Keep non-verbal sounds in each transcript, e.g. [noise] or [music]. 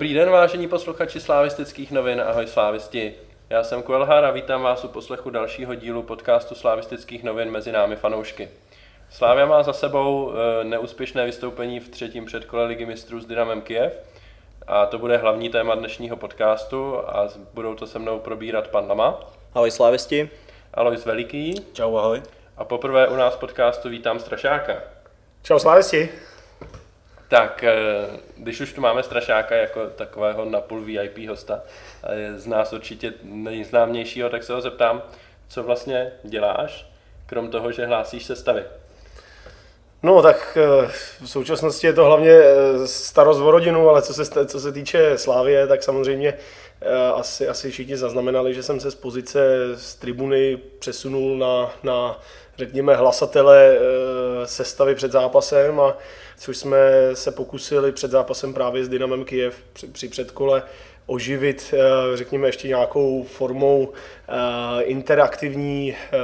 Dobrý den, vážení posluchači slávistických novin, ahoj slávisti. Já jsem Kuelhar a vítám vás u poslechu dalšího dílu podcastu slávistických novin mezi námi fanoušky. Slávia má za sebou eh, neúspěšné vystoupení v třetím předkole ligy mistrů s Dynamem Kiev a to bude hlavní téma dnešního podcastu a budou to se mnou probírat pan Lama. Ahoj slávisti. Alois Veliký. Čau, ahoj. A poprvé u nás podcastu vítám Strašáka. Čau slávisti. Tak, eh, když už tu máme Strašáka jako takového napůl VIP hosta, z nás určitě nejznámějšího, tak se ho zeptám, co vlastně děláš, krom toho, že hlásíš sestavy. No tak eh, v současnosti je to hlavně eh, starost o rodinu, ale co se, co se týče Slávie, tak samozřejmě asi, asi všichni zaznamenali, že jsem se z pozice z tribuny přesunul na, na řekněme, hlasatele sestavy před zápasem a což jsme se pokusili před zápasem právě s Dynamem Kiev při, předkole oživit, eh, řekněme, ještě nějakou formou eh, interaktivní, eh,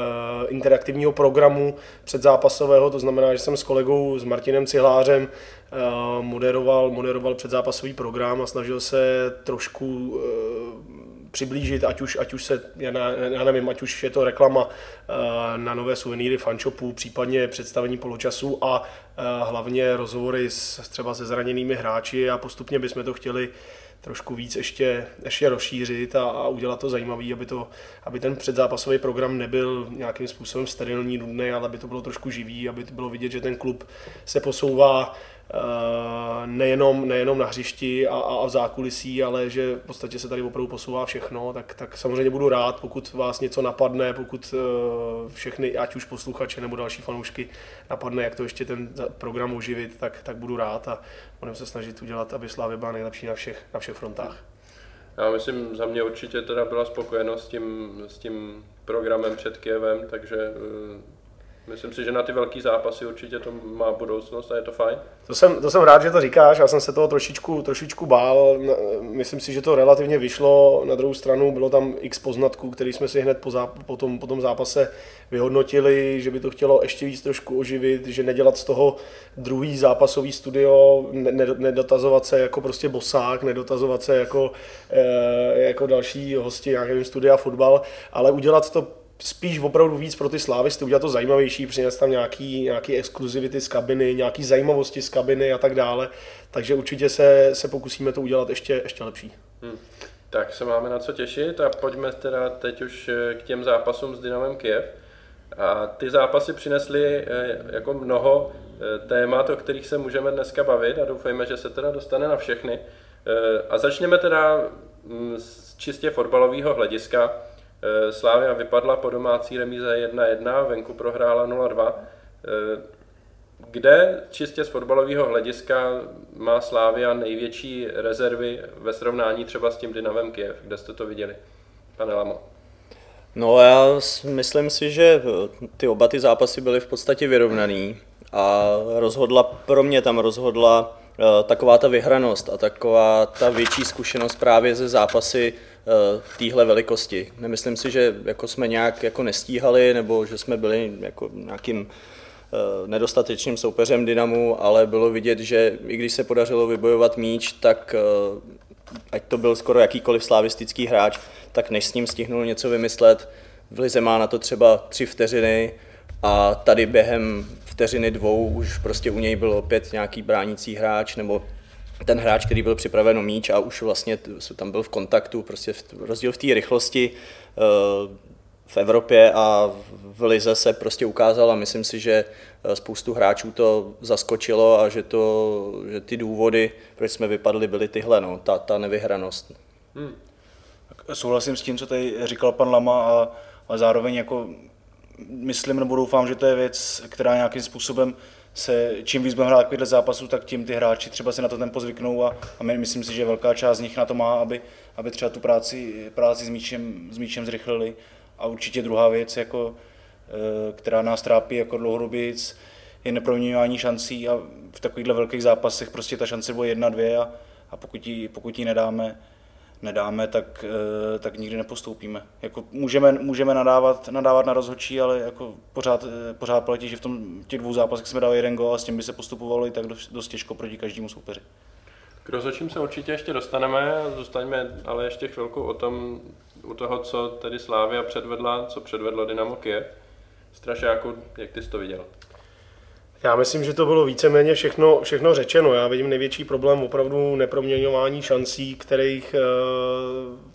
interaktivního programu předzápasového, to znamená, že jsem s kolegou, s Martinem Cihlářem moderoval, moderoval předzápasový program a snažil se trošku přiblížit, ať už, ať už se, já, já nevím, ať už je to reklama eh, na nové suvenýry fanshopů, případně představení poločasu a eh, hlavně rozhovory s, třeba se zraněnými hráči a postupně bychom to chtěli trošku víc ještě, ještě rozšířit a, a udělat to zajímavý, aby, to, aby ten předzápasový program nebyl nějakým způsobem sterilní, nudný, ale aby to bylo trošku živý, aby to bylo vidět, že ten klub se posouvá Eh, nejenom, nejenom na hřišti a, a v zákulisí, ale že v podstatě se tady opravdu posouvá všechno, tak, tak samozřejmě budu rád, pokud vás něco napadne, pokud eh, všechny, ať už posluchače nebo další fanoušky napadne, jak to ještě ten program uživit, tak, tak budu rád a budeme se snažit udělat, aby Slávě byla nejlepší na všech, na všech frontách. Já myslím, za mě určitě teda byla spokojenost s tím, s tím programem před Kievem, takže eh, Myslím si, že na ty velký zápasy určitě to má budoucnost a je to fajn. To jsem, to jsem rád, že to říkáš, já jsem se toho trošičku, trošičku bál. Myslím si, že to relativně vyšlo. Na druhou stranu bylo tam x poznatků, který jsme si hned po, záp- po, tom, po tom zápase vyhodnotili, že by to chtělo ještě víc trošku oživit, že nedělat z toho druhý zápasový studio, ne, nedotazovat se jako prostě bosák, nedotazovat se jako, e, jako další hosti nějakým studia fotbal, ale udělat to spíš opravdu víc pro ty slávisty, udělat to zajímavější, přinést tam nějaký, nějaký exkluzivity z kabiny, nějaký zajímavosti z kabiny a tak dále. Takže určitě se, se pokusíme to udělat ještě, ještě lepší. Hmm. Tak se máme na co těšit a pojďme teda teď už eh, k těm zápasům s Dynamem Kiev. A ty zápasy přinesly eh, jako mnoho eh, témat, o kterých se můžeme dneska bavit a doufejme, že se teda dostane na všechny. A začněme teda mm, z čistě fotbalového hlediska. Eh, Slávia vypadla po domácí remíze 1-1, venku prohrála 0-2. Eh, kde čistě z fotbalového hlediska má Slávia největší rezervy ve srovnání třeba s tím Dynamem Kiev? Kde jste to viděli, pane Lamo? No já myslím si, že ty oba ty zápasy byly v podstatě vyrovnaný a rozhodla, pro mě tam rozhodla taková ta vyhranost a taková ta větší zkušenost právě ze zápasy Eh, téhle velikosti. Nemyslím si, že jako jsme nějak jako nestíhali nebo že jsme byli jako nějakým eh, nedostatečným soupeřem Dynamu, ale bylo vidět, že i když se podařilo vybojovat míč, tak eh, ať to byl skoro jakýkoliv slavistický hráč, tak než s ním stihnul něco vymyslet, v Lize má na to třeba tři vteřiny a tady během vteřiny dvou už prostě u něj byl opět nějaký bránící hráč nebo ten hráč, který byl připraven o míč a už vlastně tam byl v kontaktu, prostě rozdíl v té rychlosti eh, v Evropě a v Lize se prostě ukázal a myslím si, že eh, spoustu hráčů to zaskočilo a že, to, že ty důvody, proč jsme vypadli, byly tyhle, no, ta, ta nevyhranost. Hmm. Souhlasím s tím, co tady říkal pan Lama a, a zároveň jako myslím nebo doufám, že to je věc, která nějakým způsobem se, čím víc budeme hrát takovýhle zápasů, tak tím ty hráči třeba si na to tempo zvyknou a, a my, myslím si, že velká část z nich na to má, aby, aby třeba tu práci, práci s, míčem, s míčem zrychlili. A určitě druhá věc, jako, eh, která nás trápí jako dlouhodobě, je neproměňování šancí a v takovýchhle velkých zápasech prostě ta šance bude jedna, dvě a, a pokud, ji, pokud ji nedáme, nedáme, tak, eh, tak nikdy nepostoupíme. Jako můžeme, můžeme nadávat, nadávat na rozhodčí, ale jako pořád, eh, pořád platí, že v tom, těch dvou zápasech jsme dali jeden gol a s tím by se postupovalo i tak dost, dost těžko proti každému soupeři. K rozhodčím se určitě ještě dostaneme, zůstaňme ale ještě chvilku o tom, u toho, co tedy Slávia předvedla, co předvedlo Dynamo Kiev. Strašáku, jak ty jsi to viděl? Já myslím, že to bylo víceméně všechno, všechno řečeno. Já vidím největší problém opravdu neproměňování šancí, kterých e,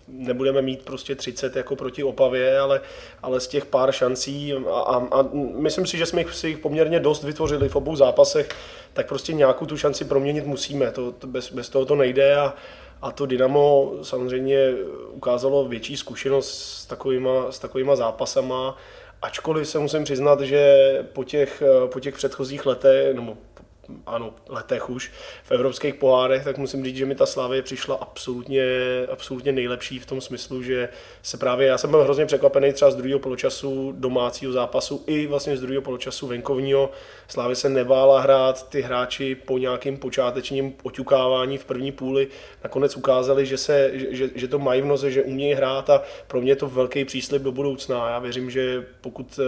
nebudeme mít prostě 30 jako proti Opavě, ale, ale z těch pár šancí a, a, a myslím si, že jsme si jich poměrně dost vytvořili v obou zápasech, tak prostě nějakou tu šanci proměnit musíme. To, to bez, bez toho to nejde a, a to Dynamo samozřejmě ukázalo větší zkušenost s takovýma, s takovýma zápasama Ačkoliv se musím přiznat, že po těch, po těch předchozích letech, nebo ano, letech už v evropských pohárech, tak musím říct, že mi ta Slávě přišla absolutně, absolutně nejlepší v tom smyslu, že se právě, já jsem byl hrozně překvapený třeba z druhého poločasu domácího zápasu i vlastně z druhého poločasu venkovního. Slávě se nebála hrát, ty hráči po nějakým počátečním oťukávání v první půli nakonec ukázali, že, se, že, že to mají v noze, že umějí hrát a pro mě je to velký příslip do budoucna. Já věřím, že pokud,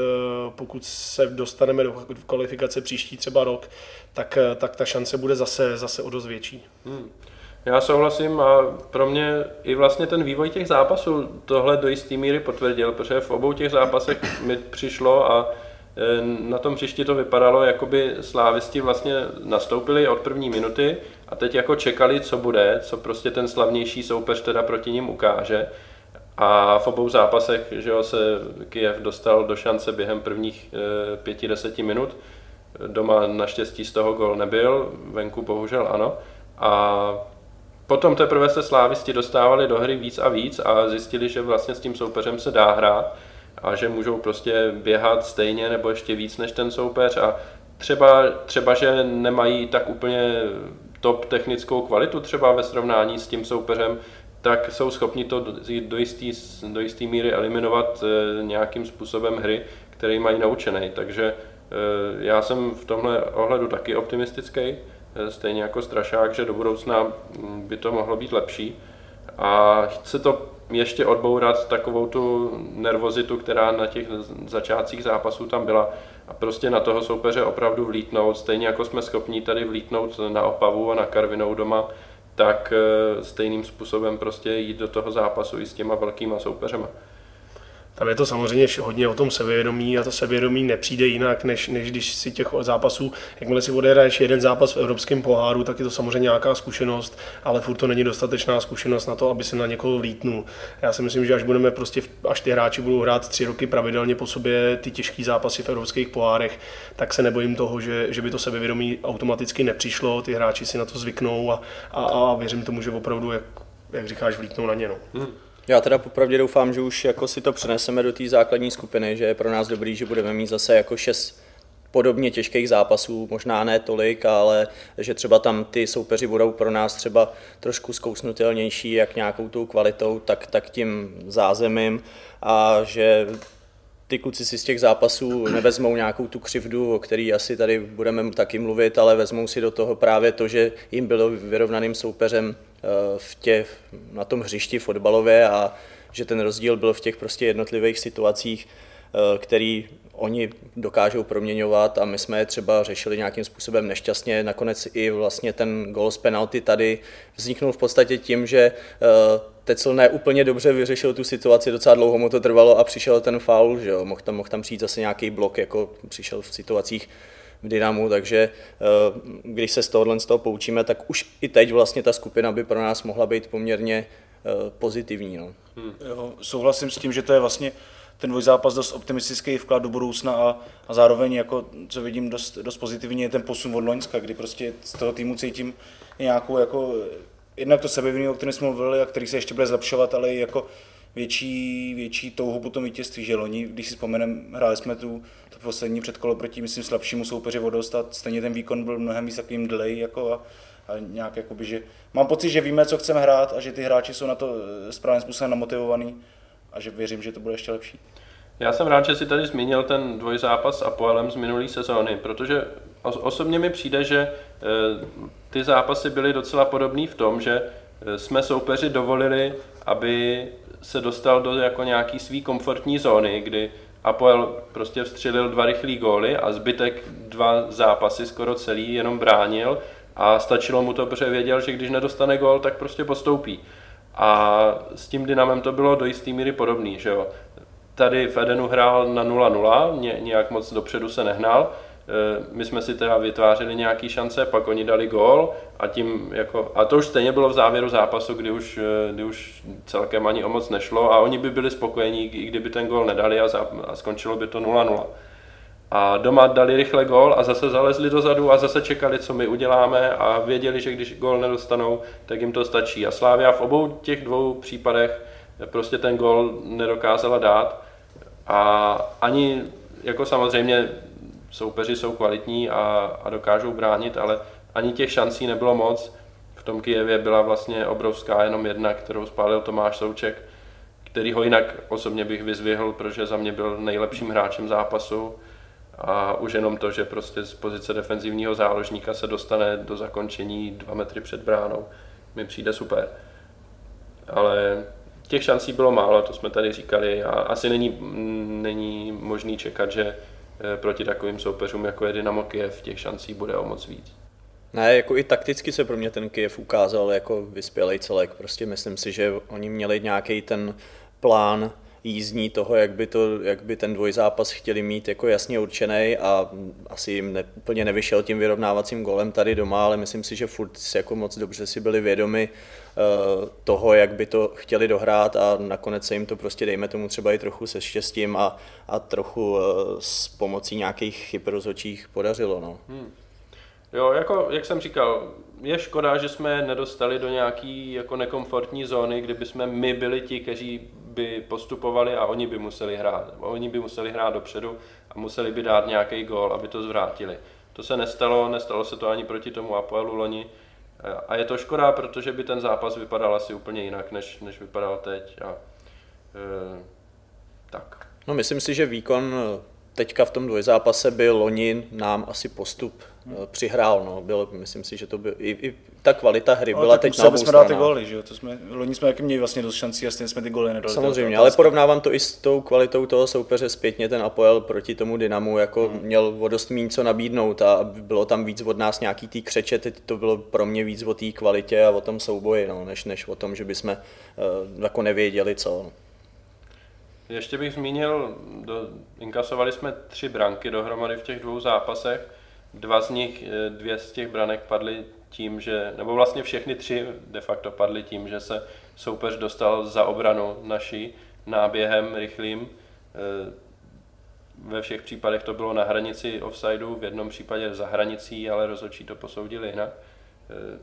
pokud se dostaneme do kvalifikace příští třeba rok, tak, tak ta šance bude zase, zase o dost větší. Hmm. Já souhlasím a pro mě i vlastně ten vývoj těch zápasů tohle do jisté míry potvrdil, protože v obou těch zápasech mi přišlo a e, na tom příště to vypadalo, jako by slávisti vlastně nastoupili od první minuty a teď jako čekali, co bude, co prostě ten slavnější soupeř teda proti ním ukáže. A v obou zápasech že jo, se Kiev dostal do šance během prvních e, pěti, deseti minut Doma naštěstí z toho gol nebyl, venku bohužel ano. A potom teprve se slávisti dostávali do hry víc a víc a zjistili, že vlastně s tím soupeřem se dá hrát a že můžou prostě běhat stejně nebo ještě víc než ten soupeř a třeba, třeba že nemají tak úplně top technickou kvalitu třeba ve srovnání s tím soupeřem, tak jsou schopni to do jisté do jistý míry eliminovat eh, nějakým způsobem hry, který mají naučený. Takže já jsem v tomhle ohledu taky optimistický, eh, stejně jako Strašák, že do budoucna mm, by to mohlo být lepší. A chce to ještě odbourat takovou tu nervozitu, která na těch začátcích zápasů tam byla a prostě na toho soupeře opravdu vlítnout, stejně jako jsme schopni tady vlítnout na Opavu a na Karvinou doma, tak eh, stejným způsobem prostě jít do toho zápasu i s těma velkýma soupeřema. Tam je to samozřejmě hodně o tom sebevědomí a to sebevědomí nepřijde jinak, než, než když si těch zápasů, jakmile si odehraješ jeden zápas v Evropském poháru, tak je to samozřejmě nějaká zkušenost, ale furt to není dostatečná zkušenost na to, aby se na někoho vlítnul. Já si myslím, že až budeme prostě, až ty hráči budou hrát tři roky pravidelně po sobě ty těžké zápasy v evropských pohárech, tak se nebojím toho, že, že by to sebevědomí automaticky nepřišlo, ty hráči si na to zvyknou a, a, a věřím tomu, že opravdu, jak, jak říkáš, vlítnou na ně. No. Hmm. Já teda popravdě doufám, že už jako si to přeneseme do té základní skupiny, že je pro nás dobrý, že budeme mít zase jako šest podobně těžkých zápasů, možná ne tolik, ale že třeba tam ty soupeři budou pro nás třeba trošku zkousnutelnější, jak nějakou tou kvalitou, tak, tak tím zázemím. A že ty kluci si z těch zápasů nevezmou nějakou tu křivdu, o který asi tady budeme taky mluvit, ale vezmou si do toho právě to, že jim bylo vyrovnaným soupeřem eh, v těch, na tom hřišti fotbalově a že ten rozdíl byl v těch prostě jednotlivých situacích, který oni dokážou proměňovat a my jsme je třeba řešili nějakým způsobem nešťastně. Nakonec i vlastně ten gol z penalty tady vzniknul v podstatě tím, že eh, Tecel ne úplně dobře vyřešil tu situaci, docela dlouho mu to trvalo a přišel ten faul, že jo, mohl tam, mohl tam přijít zase nějaký blok, jako přišel v situacích v Dynamu, takže eh, když se z tohohle z toho poučíme, tak už i teď vlastně ta skupina by pro nás mohla být poměrně eh, pozitivní. No. Hmm. Jo, souhlasím s tím, že to je vlastně ten dvojzápas dost optimistický vklad do budoucna a, a zároveň, jako, co vidím dost, dost pozitivně, je ten posun od Loňska, kdy prostě z toho týmu cítím nějakou jako jednak to sebevědomí, o kterém jsme mluvili a který se ještě bude zlepšovat, ale i jako větší, větší touhu po tom vítězství, že loni, když si vzpomeneme, hráli jsme tu to poslední předkolo proti, myslím, slabšímu soupeři vodost a stejně ten výkon byl mnohem víc takovým delay, jako a, a nějak jakoby, že mám pocit, že víme, co chceme hrát a že ty hráči jsou na to eh, správným způsobem namotivovaný a že věřím, že to bude ještě lepší. Já jsem rád, že si tady zmínil ten dvojzápas s Apoelem z minulé sezóny, protože osobně mi přijde, že eh, ty zápasy byly docela podobné v tom, že eh, jsme soupeři dovolili, aby se dostal do jako nějaký svý komfortní zóny, kdy Apoel prostě vstřelil dva rychlý góly a zbytek dva zápasy skoro celý jenom bránil a stačilo mu to, protože věděl, že když nedostane gol, tak prostě postoupí. A s tím Dynamem to bylo do jisté míry podobný, že jo. Tady v Edenu hrál na 0-0, nějak moc dopředu se nehnal, Eh, my jsme si teda vytvářeli nějaký šance, pak oni dali gól a tím jako, a to už stejně bylo v závěru zápasu, kdy už, eh, kdy už celkem ani o moc nešlo a oni by byli spokojení, i kdyby ten gól nedali a, zá, a skončilo by to 0-0. A doma dali rychle gól a zase zalezli dozadu a zase čekali, co my uděláme a věděli, že když gól nedostanou, tak jim to stačí. A Slávia v obou těch dvou případech prostě ten gól nedokázala dát a ani jako samozřejmě soupeři jsou kvalitní a, a dokážou bránit, ale ani těch šancí nebylo moc. V tom Kijevě byla vlastně obrovská jenom jedna, kterou spálil Tomáš Souček, který ho jinak osobně bych vyzvihl, protože za mě byl nejlepším hráčem zápasu. A už jenom to, že prostě z pozice defenzivního záložníka se dostane do zakončení dva metry před bránou, mi přijde super. Ale těch šancí bylo málo, to jsme tady říkali a asi není, není možný čekat, že Eh, proti takovým soupeřům, jako je Dynamo Kiev, těch šancí bude o moc víc. Ne, jako i takticky se pro mě ten Kiev ukázal jako vyspělej celek. Prostě myslím si, že oni měli nějaký ten plán jízdní toho, jak by, to, jak by ten dvojzápas chtěli mít jako jasně určený a asi jim ne, úplně nevyšel tím vyrovnávacím golem tady doma, ale myslím si, že furt jako moc dobře si byli vědomi uh, toho, jak by to chtěli dohrát a nakonec se jim to prostě dejme tomu třeba i trochu se štěstím a, a trochu uh, s pomocí nějakých chyb rozhodčích podařilo. No. Hmm. Jo, jako jak jsem říkal, je škoda, že jsme nedostali do nějaký jako nekomfortní zóny, kdyby jsme my byli ti, kteří by postupovali a oni by museli hrát. Oni by museli hrát dopředu a museli by dát nějaký gól, aby to zvrátili. To se nestalo, nestalo se to ani proti tomu Apoelu loni. A je to škoda, protože by ten zápas vypadal asi úplně jinak, než, než vypadal teď. A, e, tak. No myslím si, že výkon teďka v tom dvojzápase byl loni nám asi postup. Přihrál. No. Byl, myslím si, že to byl, i, i ta kvalita hry byla teď na jsme dát ty góly, že jo? To jsme, loni jsme měli vlastně dost šancí a stejně jsme ty góly nedali. Samozřejmě, ale porovnávám to i s tou kvalitou toho soupeře zpětně, ten Apoel proti tomu Dynamu, jako hmm. měl o dost méně co nabídnout a bylo tam víc od nás nějaký tý křeče, teď to bylo pro mě víc o té kvalitě a o tom souboji, no, než, než o tom, že bychom uh, jako nevěděli co. No. Ještě bych zmínil, do, inkasovali jsme tři branky dohromady v těch dvou zápasech. Dva z nich, eh, dvě z těch branek padly tím, že, nebo vlastně všechny tři de facto padly tím, že se soupeř dostal za obranu naší náběhem rychlým. Eh, ve všech případech to bylo na hranici offsideu, v jednom případě za hranicí, ale rozhodčí to posoudili jinak. Eh,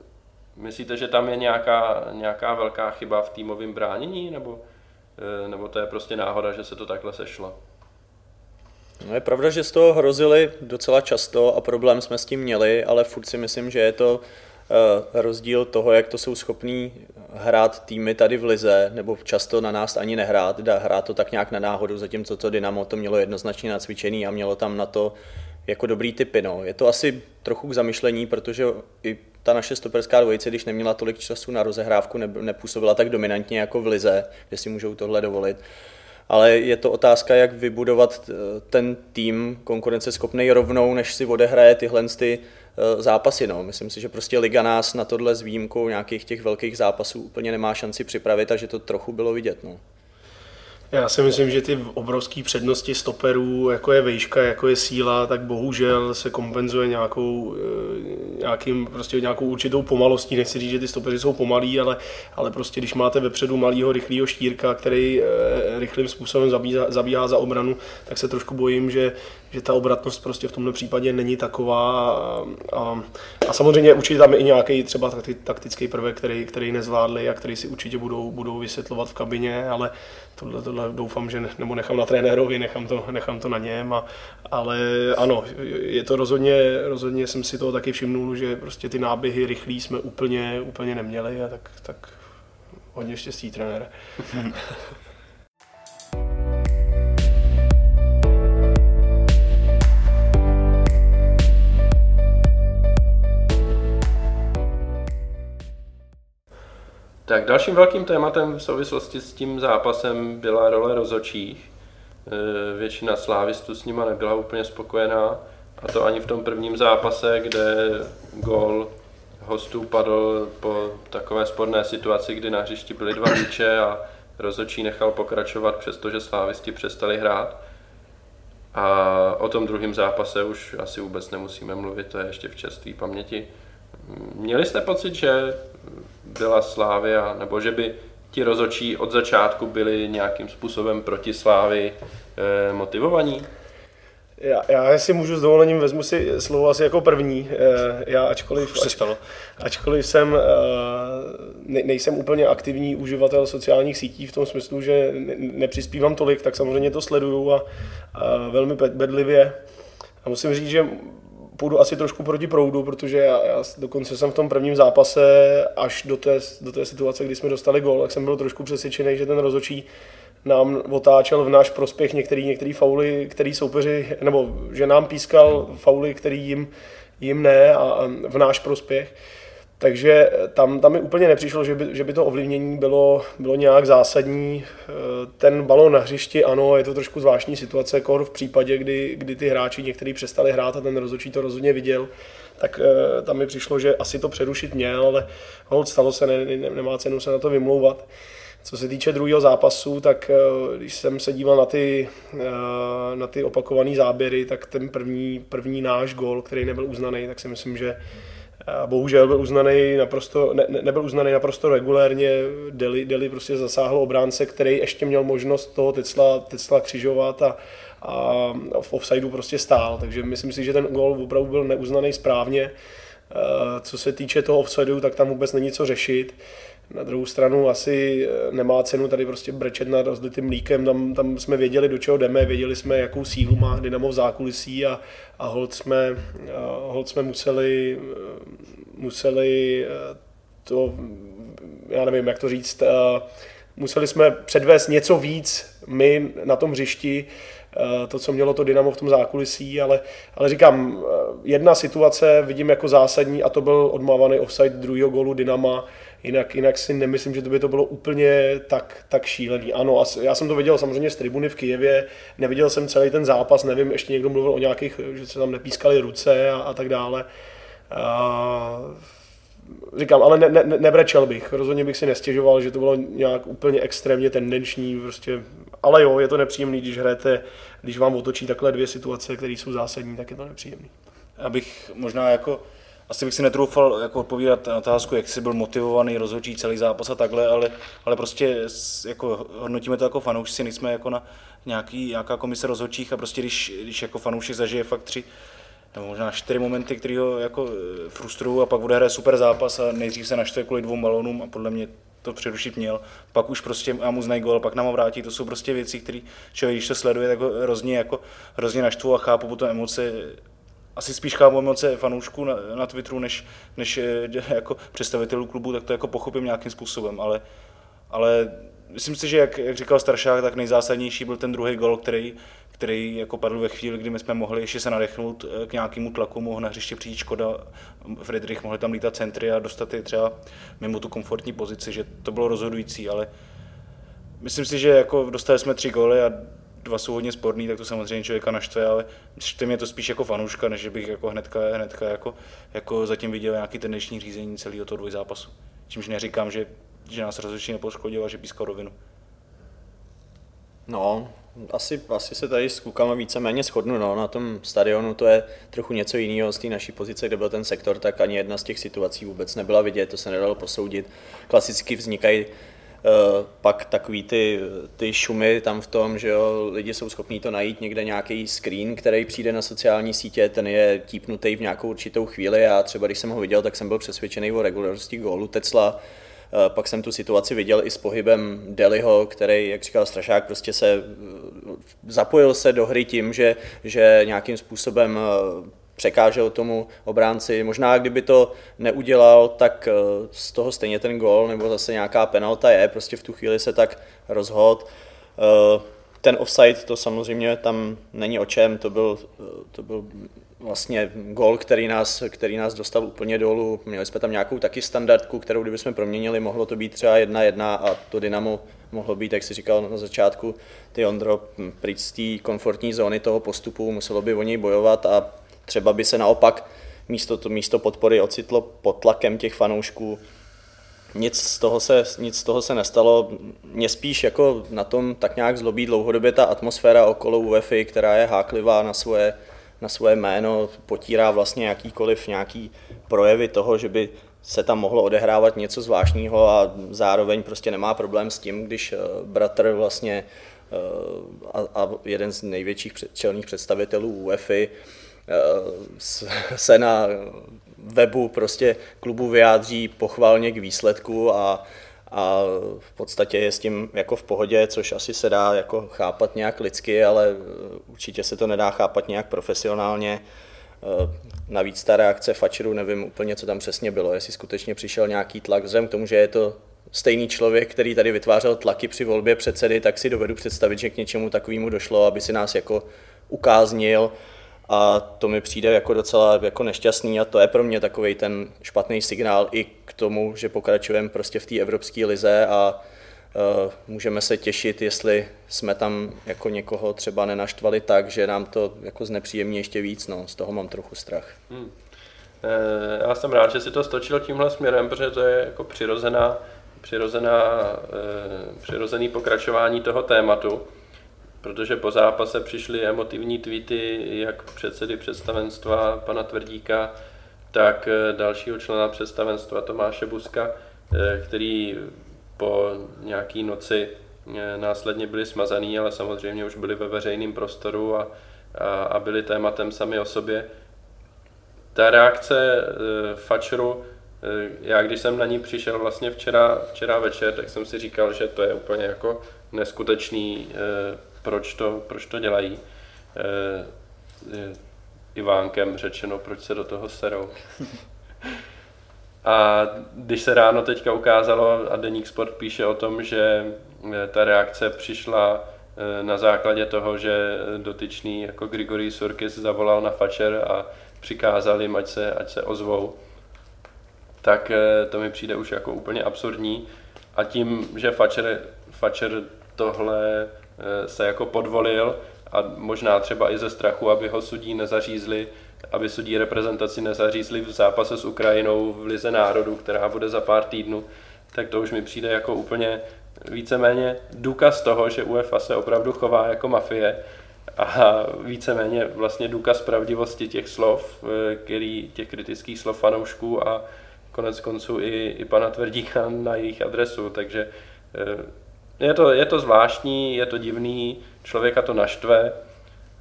myslíte, že tam je nějaká, nějaká velká chyba v týmovém bránění, nebo nebo to je prostě náhoda, že se to takhle sešlo? No je pravda, že z toho hrozili docela často a problém jsme s tím měli, ale furt si myslím, že je to eh, rozdíl toho, jak to jsou schopní hrát týmy tady v Lize, nebo často na nás ani nehrát, hrát to tak nějak na náhodu, zatímco to Dynamo to mělo jednoznačně nacvičený a mělo tam na to jako dobrý typy. No. Je to asi trochu k zamyšlení, protože i ta naše stoperská dvojice, když neměla tolik času na rozehrávku, ne, nepůsobila tak dominantně jako v Lize, že si můžou tohle dovolit. Ale je to otázka, jak vybudovat eh, ten tým konkurenceschopný rovnou, než si odehraje tyhle ty eh, zápasy. No. Myslím si, že prostě Liga nás na tohle s výjimkou nějakých těch velkých zápasů úplně nemá šanci připravit, takže to trochu bylo vidět. No. Já si myslím, že ty obrovské přednosti stoperů, jako je vejška, jako je síla, tak bohužel se kompenzuje nějakou, eh, nějakým, prostě nějakou určitou pomalostí. Nechci říct, že ty stopeři jsou pomalí, ale, ale prostě když máte vepředu malého, rychlého štírka, který eh, rychlým způsobem zabíhá, zabíhá za obranu, tak se trošku bojím, že, že ta obratnost prostě v tomto případě není taková. A, a, a samozřejmě určitě tam je i nějaký třeba taktický prvek, který, který nezvládli a který si určitě budou, budou vysvětlovat v kabině, ale tohle, tohle doufám, že ne, nebo nechám na trenérovi, nechám to, nechám to na něm, a, ale ano, je to rozhodně, rozhodně jsem si toho taky všimnul, že prostě ty náběhy rychlí jsme úplně, úplně neměli a tak, tak hodně štěstí trenér. [laughs] Tak dalším velkým tématem v souvislosti s tím zápasem byla role rozočích. E, většina slávistů s nima nebyla úplně spokojená, a to ani v tom prvním zápase, kde gol hostů padl po takové sporné situaci, kdy na hřišti byly dva míče a rozhodčí nechal pokračovat, přestože slávisti přestali hrát. A o tom druhém zápase už asi vůbec nemusíme mluvit, to je ještě v čerstvé paměti. Měli jste pocit, že byla Slávia, nebo že by ti rozočí od začátku byli nějakým způsobem proti Slávy eh, motivovaní? Já, já si můžu s dovolením, vezmu si slovo asi jako první. Eh, já ačkoliv, stalo. ačkoliv jsem, eh, ne, nejsem úplně aktivní uživatel sociálních sítí v tom smyslu, že ne, nepřispívám tolik, tak samozřejmě to sleduju a, a velmi bedlivě. A musím říct, že půjdu asi trošku proti proudu, protože já, já dokonce jsem v tom prvním zápase až do té, do té situace, kdy jsme dostali gol, tak jsem byl trošku přesvědčený, že ten rozočí nám otáčel v náš prospěch některý, některý fauly, který soupeři, nebo že nám pískal fauly, který jim, jim ne a v náš prospěch. Takže tam, tam mi úplně nepřišlo, že by, že by to ovlivnění bylo, bylo nějak zásadní. Ten balon na hřišti, ano, je to trošku zvláštní situace, kor v případě, kdy, kdy ty hráči někteří přestali hrát a ten rozhodčí to rozhodně viděl, tak eh, tam mi přišlo, že asi to přerušit měl, ale hold stalo se, ne, ne, nemá cenu se na to vymlouvat. Co se týče druhého zápasu, tak eh, když jsem se díval na ty, eh, na ty opakované záběry, tak ten první, první náš gol, který nebyl uznaný, tak si myslím, že eh, bohužel byl uznaný naprosto, ne, nebyl uznaný naprosto regulérně, Deli, Deli prostě zasáhl obránce, který ještě měl možnost toho Tecla, Tecla křižovat a, a v offsideu prostě stál, takže myslím si, že ten gol opravdu byl neuznaný správně. Co se týče toho offsideu, tak tam vůbec není co řešit. Na druhou stranu asi eh, nemá cenu tady prostě brečet nad rozlitým mlíkem, tam, tam jsme věděli, do čeho jdeme, věděli jsme, jakou sílu má Dynamo v zákulisí a, a hold, jsme, a hold jsme museli, eh, museli eh, to, já nevím, jak to říct, museli jsme předvést něco víc my na tom hřišti, to, co mělo to Dynamo v tom zákulisí, ale, ale říkám, jedna situace vidím jako zásadní a to byl odmávaný offside druhého golu Dynama, Jinak, jinak si nemyslím, že to by to bylo úplně tak, tak šílený. Ano, já jsem to viděl samozřejmě z tribuny v Kijevě, neviděl jsem celý ten zápas, nevím, ještě někdo mluvil o nějakých, že se tam nepískaly ruce a, a tak dále. A, říkám, ale ne, ne, nebrečel bych, rozhodně bych si nestěžoval, že to bylo nějak úplně extrémně tendenční, prostě, ale jo, je to nepříjemný, když hrajete, když vám otočí takhle dvě situace, které jsou zásadní, tak je to nepříjemný. Abych možná jako asi bych si netroufal jako odpovídat na otázku, jak jsi byl motivovaný, rozhodčí celý zápas a takhle, ale, ale prostě jako hodnotíme to jako fanoušci, nejsme jako na nějaký, nějaká komise rozhodčích a prostě když, když jako fanoušek zažije fakt tři, nebo možná čtyři momenty, které ho jako e, frustrují a pak bude hrát super zápas a nejdřív se naštve kvůli dvou balónům a podle mě to přerušit měl, pak už prostě a mu znají gol, pak nám ho vrátí, to jsou prostě věci, které člověk, když to sleduje, tak hrozně, jako, hrozně naštvu a chápu potom emoce. Asi spíš chápu emoce fanoušků na, na Twitteru, než, než eh, [laughs] jako představitelů klubu, tak to jako pochopím nějakým způsobem, ale, ale myslím si, že jak, jak říkal Staršák, tak nejzásadnější byl ten druhý gol, který, který jako padl ve chvíli, kdy my jsme mohli ještě se nadechnout eh, k nějakému tlaku, mohl na hřiště přijít Škoda, Friedrich mohli tam lítat centry a dostat je třeba mimo tu komfortní pozici, že to bylo rozhodující, ale myslím si, že jako dostali jsme tři góly a dva jsou hodně sporný, tak to samozřejmě člověka naštve, ale štve mě to spíš jako fanouška, než bych jako hnedka, hnedka jako, jako zatím viděl nějaký tendenční řízení celého toho dvojzápasu. Čímž neříkám, že, že nás rozhodčí nepoškodil a že pískal rovinu. No, asi, asi se tady s klukama víceméně shodnu. No. Na tom stadionu to je trochu něco jiného z té naší pozice, kde byl ten sektor, tak ani jedna z těch situací vůbec nebyla vidět, to se nedalo posoudit. Klasicky vznikají Eh, pak takový ty, ty šumy tam v tom, že jo, lidi jsou schopní to najít někde nějaký screen, který přijde na sociální sítě, ten je típnutý v nějakou určitou chvíli a třeba když jsem ho viděl, tak jsem byl přesvědčený o regulárnosti gólu Tecla, pak jsem tu situaci viděl i s pohybem Deliho, který, jak říkal Strašák, prostě se eh, zapojil se do hry tím, že, že nějakým způsobem překážel tomu obránci. Možná kdyby to neudělal, tak eh, z toho stejně ten gol nebo zase nějaká penalta je, prostě v tu chvíli se tak rozhod. Eh, ten offside, to samozřejmě tam není o čem, to byl, eh, to byl vlastně gol, který nás, který nás dostal úplně dolů. Měli jsme tam nějakou taky standardku, kterou kdybychom proměnili, mohlo to být třeba jedna jedna a to Dynamo mohlo být, jak si říkal na začátku, ty Ondro, pryč z té komfortní zóny toho postupu, muselo by o něj bojovat a třeba by se naopak místo, to, místo podpory ocitlo pod tlakem těch fanoušků. Nic z, toho se, nic z toho se nestalo. Mě spíš jako na tom tak nějak zlobí dlouhodobě ta atmosféra okolo UEFI, která je háklivá na svoje, na svoje jméno, potírá vlastně jakýkoliv nějaký projevy toho, že by se tam mohlo odehrávat něco zvláštního a zároveň prostě nemá problém s tím, když eh, bratr vlastně eh, a, a jeden z největších čelných představitelů UEFI eh, [laughs] se na webu prostě klubu vyjádří pochválně k výsledku a, a v podstatě je s tím jako v pohodě, což asi se dá jako chápat nějak lidsky, ale určitě se to nedá chápat nějak profesionálně. Eh, navíc ta reakce Fačeru, nevím úplně, co tam přesně bylo, jestli skutečně přišel nějaký tlak, vzhledem k tomu, že je to stejný člověk, který tady vytvářel tlaky při volbě předsedy, tak si dovedu představit, že k něčemu takovému došlo, aby si nás jako ukáznil a to mi přijde jako docela jako nešťastný a to je pro mě takový ten špatný signál i k tomu, že pokračujeme prostě v té evropské lize a uh, můžeme se těšit, jestli jsme tam jako někoho třeba nenaštvali tak, že nám to jako znepříjemní ještě víc, no, z toho mám trochu strach. Hmm. Eh, já jsem rád, že si to stočil tímhle směrem, protože to je jako přirozená, přirozená, eh, přirozený pokračování toho tématu protože po zápase přišly emotivní tweety jak předsedy představenstva pana Tvrdíka, tak eh, dalšího člena představenstva Tomáše Buska, eh, který po nějaký noci eh, následně byli smazaný, ale samozřejmě už byli ve veřejném prostoru a, a, a byli tématem sami o sobě. Ta reakce Fačeru, já když jsem na ní přišel vlastně včera, včera večer, tak jsem si říkal, že to je úplně jako neskutečný proč to, proč to dělají. E, Ivánkem řečeno, proč se do toho serou. A když se ráno teďka ukázalo, a Deník Sport píše o tom, že eh, ta reakce přišla na základě toho, že dotyčný jako Grigory Surkis zavolal na Facher a přikázal jim, ať se, ať se ozvou, tak to mi přijde už jako úplně absurdní. A tím, že Facher, Facher tohle Eh, se jako podvolil a možná třeba i ze strachu, aby ho sudí nezařízli, aby sudí reprezentaci nezařízli v zápase s Ukrajinou v Lize národů, která bude za pár týdnů, tak to už mi přijde jako úplně víceméně důkaz toho, že UEFA se opravdu chová jako mafie a víceméně vlastně důkaz pravdivosti těch slov, eh, který, těch kritických slov fanoušků a konec konců i, i pana Tvrdíka na jejich adresu, takže eh, je to, je to zvláštní, je to divný, člověka to naštve,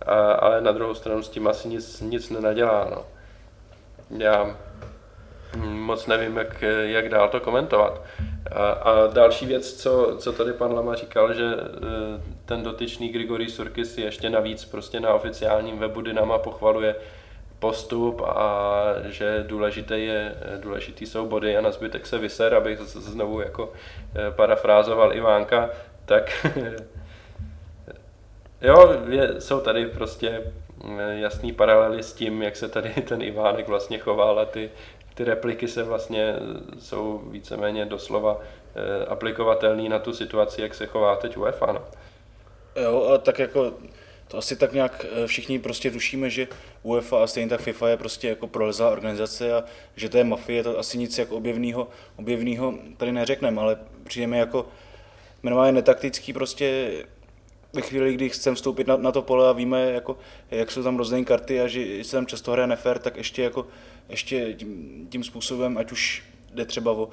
a, ale na druhou stranu s tím asi nic, nic nenadělá. No. Já moc nevím, jak, jak dál to komentovat. A, a další věc, co, co tady pan Lama říkal, že e, ten dotyčný Grigory Surkis ještě navíc prostě na oficiálním webu Dynama pochvaluje postup a že důležité je, důležitý jsou body a na zbytek se vyser, abych znovu jako eh, parafrázoval Ivánka, tak [laughs] jo, je, jsou tady prostě eh, jasný paralely s tím, jak se tady [laughs] ten Ivánek vlastně choval a ty, ty repliky se vlastně eh, jsou víceméně doslova aplikovatelný na tu situaci, jak se chová teď UEFA. No. Jo, a tak jako to asi tak nějak eh, všichni prostě tušíme, že UEFA a stejně tak FIFA je prostě jako prolezá organizace a že to je mafie, to asi nic jako objevného, objevného tady neřekneme, ale přijeme jako jmenování netaktický prostě ve chvíli, kdy chceme vstoupit na, na to pole a víme, jako, jak jsou tam rozdané karty a že se tam často hraje nefér, tak ještě, jako, ještě tím, tím způsobem, ať už jde třeba o,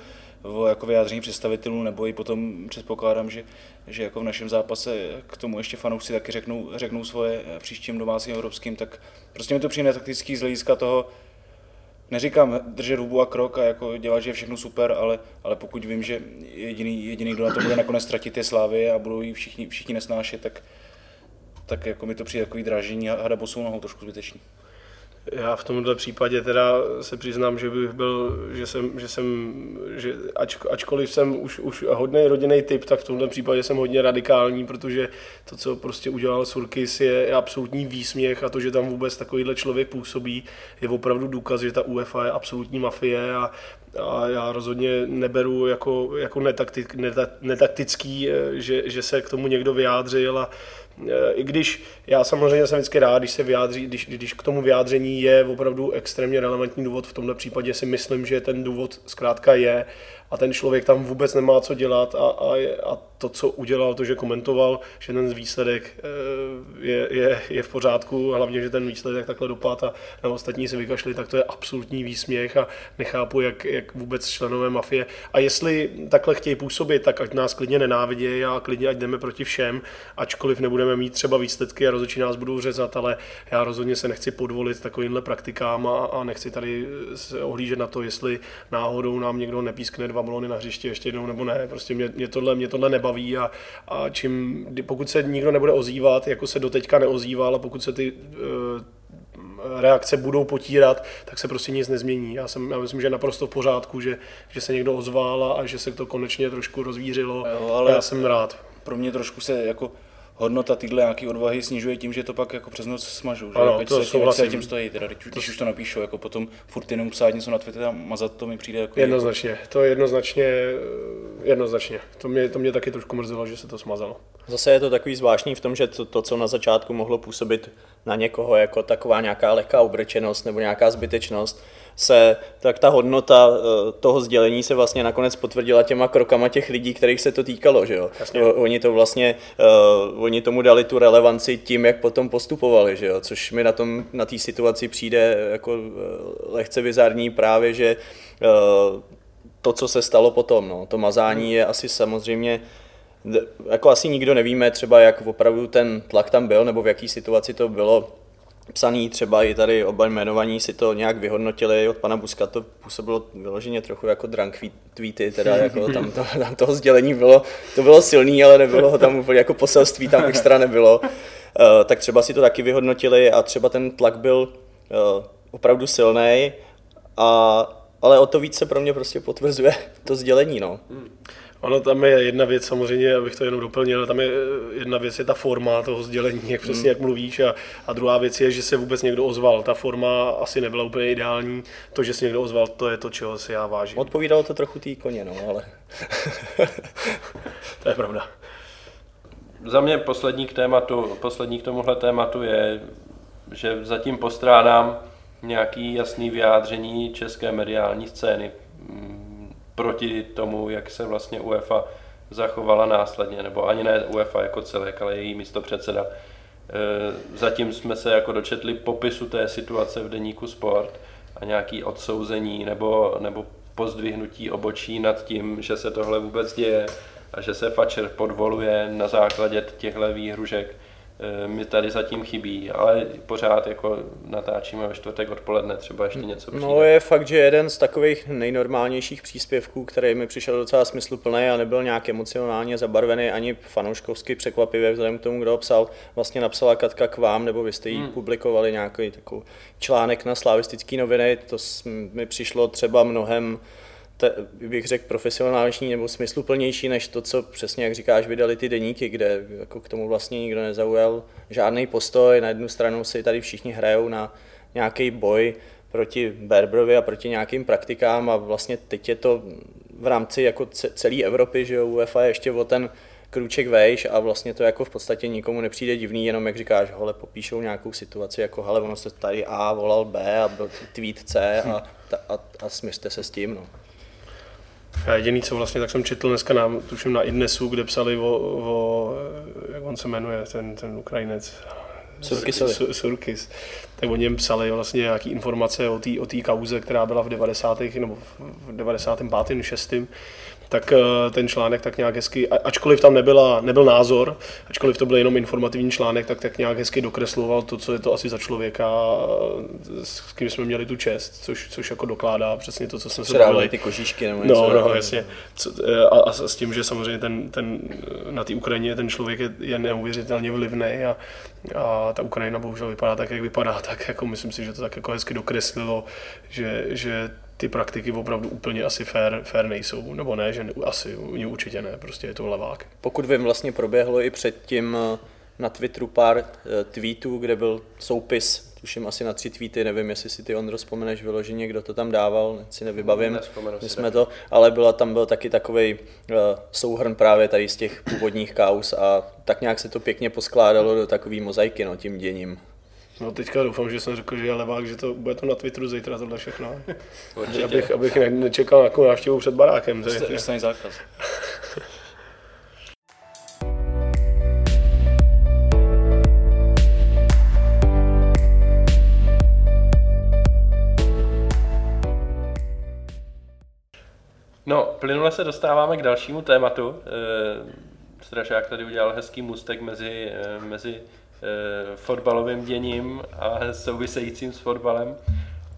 o jako vyjádření představitelů, nebo i potom předpokládám, že, že jako v našem zápase k tomu ještě fanoušci taky řeknou, řeknou svoje příštím domácím evropským, tak prostě mi to přijde taktický z hlediska toho, neříkám držet hubu a krok a jako dělat, že je všechno super, ale, ale pokud vím, že jediný, jediný, kdo na to bude nakonec ztratit je Slávy a budou ji všichni, všichni nesnášet, tak, tak jako mi to přijde takový dražení a hada nohou trošku zbytečný. Já v tomto případě teda se přiznám, že bych byl, že jsem, že jsem, že ač, ačkoliv jsem už, už hodný rodinný typ, tak v tomto případě jsem hodně radikální, protože to, co prostě udělal Surkis, je, absolutní výsměch a to, že tam vůbec takovýhle člověk působí, je opravdu důkaz, že ta UEFA je absolutní mafie a, a já rozhodně neberu jako, jako netaktik, netaktický, že, že se k tomu někdo vyjádřil a I když já samozřejmě jsem vždycky rád, když se vyjádří, když, když k tomu vyjádření je opravdu extrémně relevantní důvod, v tomhle případě si myslím, že ten důvod zkrátka je a ten člověk tam vůbec nemá co dělat a, a, a to, co udělal, to, že komentoval, že ten výsledek eh, je, je, je v pořádku, hlavně, že ten výsledek takhle dopad a na ostatní se vykašli, tak to je absolutní výsměch a nechápu, jak, jak vůbec členové mafie. A jestli takhle chtějí působit, tak ať nás klidně nenávidějí a klidně ať jdeme proti všem, ačkoliv nebudeme mít třeba výsledky a rozhodčí nás budou řezat, ale já rozhodně se nechci podvolit takovýmhle praktikám a, a nechci tady se ohlížet na to, jestli náhodou nám někdo nepískne dva balony na hřišti ještě jednou nebo ne. Prostě mě, mě tohle, mě tohle nebaví a, a čím, pokud se nikdo nebude ozývat, jako se doteďka neozýval a pokud se ty uh, reakce budou potírat, tak se prostě nic nezmění. Já, jsem, já myslím, že je naprosto v pořádku, že, že se někdo ozval a že se to konečně trošku rozvířilo. Jo, ale já jsem rád. Pro mě trošku se jako hodnota tyhle nějaký odvahy snižuje tím, že to pak jako přes noc smažou. Že? Ano, to se, se tím stojí, teda, když, když už to napíšou, jako potom furt jenom psát něco na Twitter a mazat to mi přijde jako... Jednoznačně, jako... to je jednoznačně, jednoznačně. To mě, to mě taky trošku mrzelo, že se to smazalo. Zase je to takový zvláštní v tom, že to, to, co na začátku mohlo působit na někoho jako taková nějaká lehká ubrečenost nebo nějaká zbytečnost, se, tak ta hodnota eh, toho sdělení se vlastně nakonec potvrdila těma krokama těch lidí, kterých se to týkalo, že jo. Jasně. Oni to vlastně, uh, oni tomu dali tu relevanci tím, jak potom postupovali, že jo, což mi na tom, na té situaci přijde jako uh, lehce vizární právě, že uh, to, co se stalo potom, no, to mazání je asi samozřejmě jako asi nikdo nevíme třeba, jak opravdu ten tlak tam byl, nebo v jaký situaci to bylo psaný, třeba i tady oba jmenovaní si to nějak vyhodnotili, od pana Buska to působilo vyloženě trochu jako drunk tweety, teda jako tam, to, [laughs] tam toho sdělení bylo, to bylo silný, ale nebylo tam úplně jako poselství, tam extra nebylo, uh, tak třeba si to taky vyhodnotili a třeba ten tlak byl uh, opravdu silný, a, ale o to víc se pro mě prostě potvrzuje to sdělení, no. Hmm. Ono tam je jedna věc, samozřejmě, abych to jenom doplnil, tam je jedna věc je ta forma toho sdělení, jak přesně hmm. jak mluvíš, a, a druhá věc je, že se vůbec někdo ozval. Ta forma asi nebyla úplně ideální, to, že se někdo ozval, to je to, čeho si já vážím. Odpovídalo to trochu tý koně, no, ale... [laughs] to je pravda. Za mě poslední k tématu, poslední k tomuhle tématu je, že zatím postrádám nějaký jasný vyjádření české mediální scény proti tomu, jak se vlastně UEFA zachovala následně, nebo ani ne UEFA jako celek, ale její místo předseda. E, zatím jsme se jako dočetli popisu té situace v deníku Sport a nějaký odsouzení nebo, nebo pozdvihnutí obočí nad tím, že se tohle vůbec děje a že se Fatscher podvoluje na základě těchto výhružek mi tady zatím chybí, ale pořád jako natáčíme ve čtvrtek odpoledne, třeba ještě něco přijde. No je fakt, že jeden z takových nejnormálnějších příspěvků, který mi přišel docela smysluplný a nebyl nějak emocionálně zabarvený ani fanouškovsky překvapivě vzhledem k tomu, kdo ho psal, vlastně napsala Katka k vám, nebo vy jste jí hmm. publikovali nějaký takový článek na slavistický noviny, to mi přišlo třeba mnohem te, bych řekl, profesionálnější nebo smysluplnější než to, co přesně, jak říkáš, vydali ty deníky, kde jako k tomu vlastně nikdo nezaujal žádný postoj. Na jednu stranu si tady všichni hrajou na nějaký boj proti Berbrovi a proti nějakým praktikám a vlastně teď je to v rámci jako celé Evropy, že UEFA je ještě o ten krůček vejš a vlastně to jako v podstatě nikomu nepřijde divný, jenom jak říkáš, hole, popíšou nějakou situaci, jako hele, ono se tady A volal B a byl tweet C a, a, a smířte se s tím, no. Já jediný, co vlastně tak jsem četl dneska na, tuším na Idnesu, kde psali o, o jak on se jmenuje, ten, ten Ukrajinec, Surkisovi. Surkis. Tak o něm psali vlastně nějaké informace o té o kauze, která byla v 90. nebo v 95. 6 tak eh, ten článek tak nějak hezky, ačkoliv tam nebyla, nebyl názor, ačkoliv to byl jenom informativní článek, tak tak nějak hezky dokresloval to, co je to asi za člověka, eh, s kým jsme měli tu čest, což, což jako dokládá přesně to, co jsme se bavili. ty kožíšky nebo něco. No, no, jasně. Eh, a, a, s tím, že samozřejmě ten, ten, na té Ukrajině ten člověk je, je neuvěřitelně vlivný a, a ta Ukrajina bohužel vypadá tak, jak vypadá, tak jako myslím si, že to tak jako hezky dokreslilo, že, že ty praktiky opravdu úplně asi fair, fair nejsou, nebo ne, že asi určitě ne, prostě je to levák. Pokud vím, vlastně proběhlo i předtím eh, na Twitteru pár eh, tweetů, kde byl soupis tuším asi na tři tweety, nevím, jestli si ty Ondro vzpomeneš vyloženě, kdo to tam dával, si nevybavím. Nespomenu My jsme to, ale byla tam byl taky takový uh, souhrn právě tady z těch původních kaus a tak nějak se to pěkně poskládalo do takové mozaiky no, tím děním. No teďka doufám, že jsem řekl, že je levák, že to bude to na Twitteru zítra tohle všechno. Určitě. abych, abych ne, nečekal nějakou návštěvu před barákem. To je- Dosta- Dostane zákaz. No, plynule se dostáváme k dalšímu tématu. Eh, Strašák tady udělal hezký můstek mezi, eh, mezi fotbalovým děním a souvisejícím s fotbalem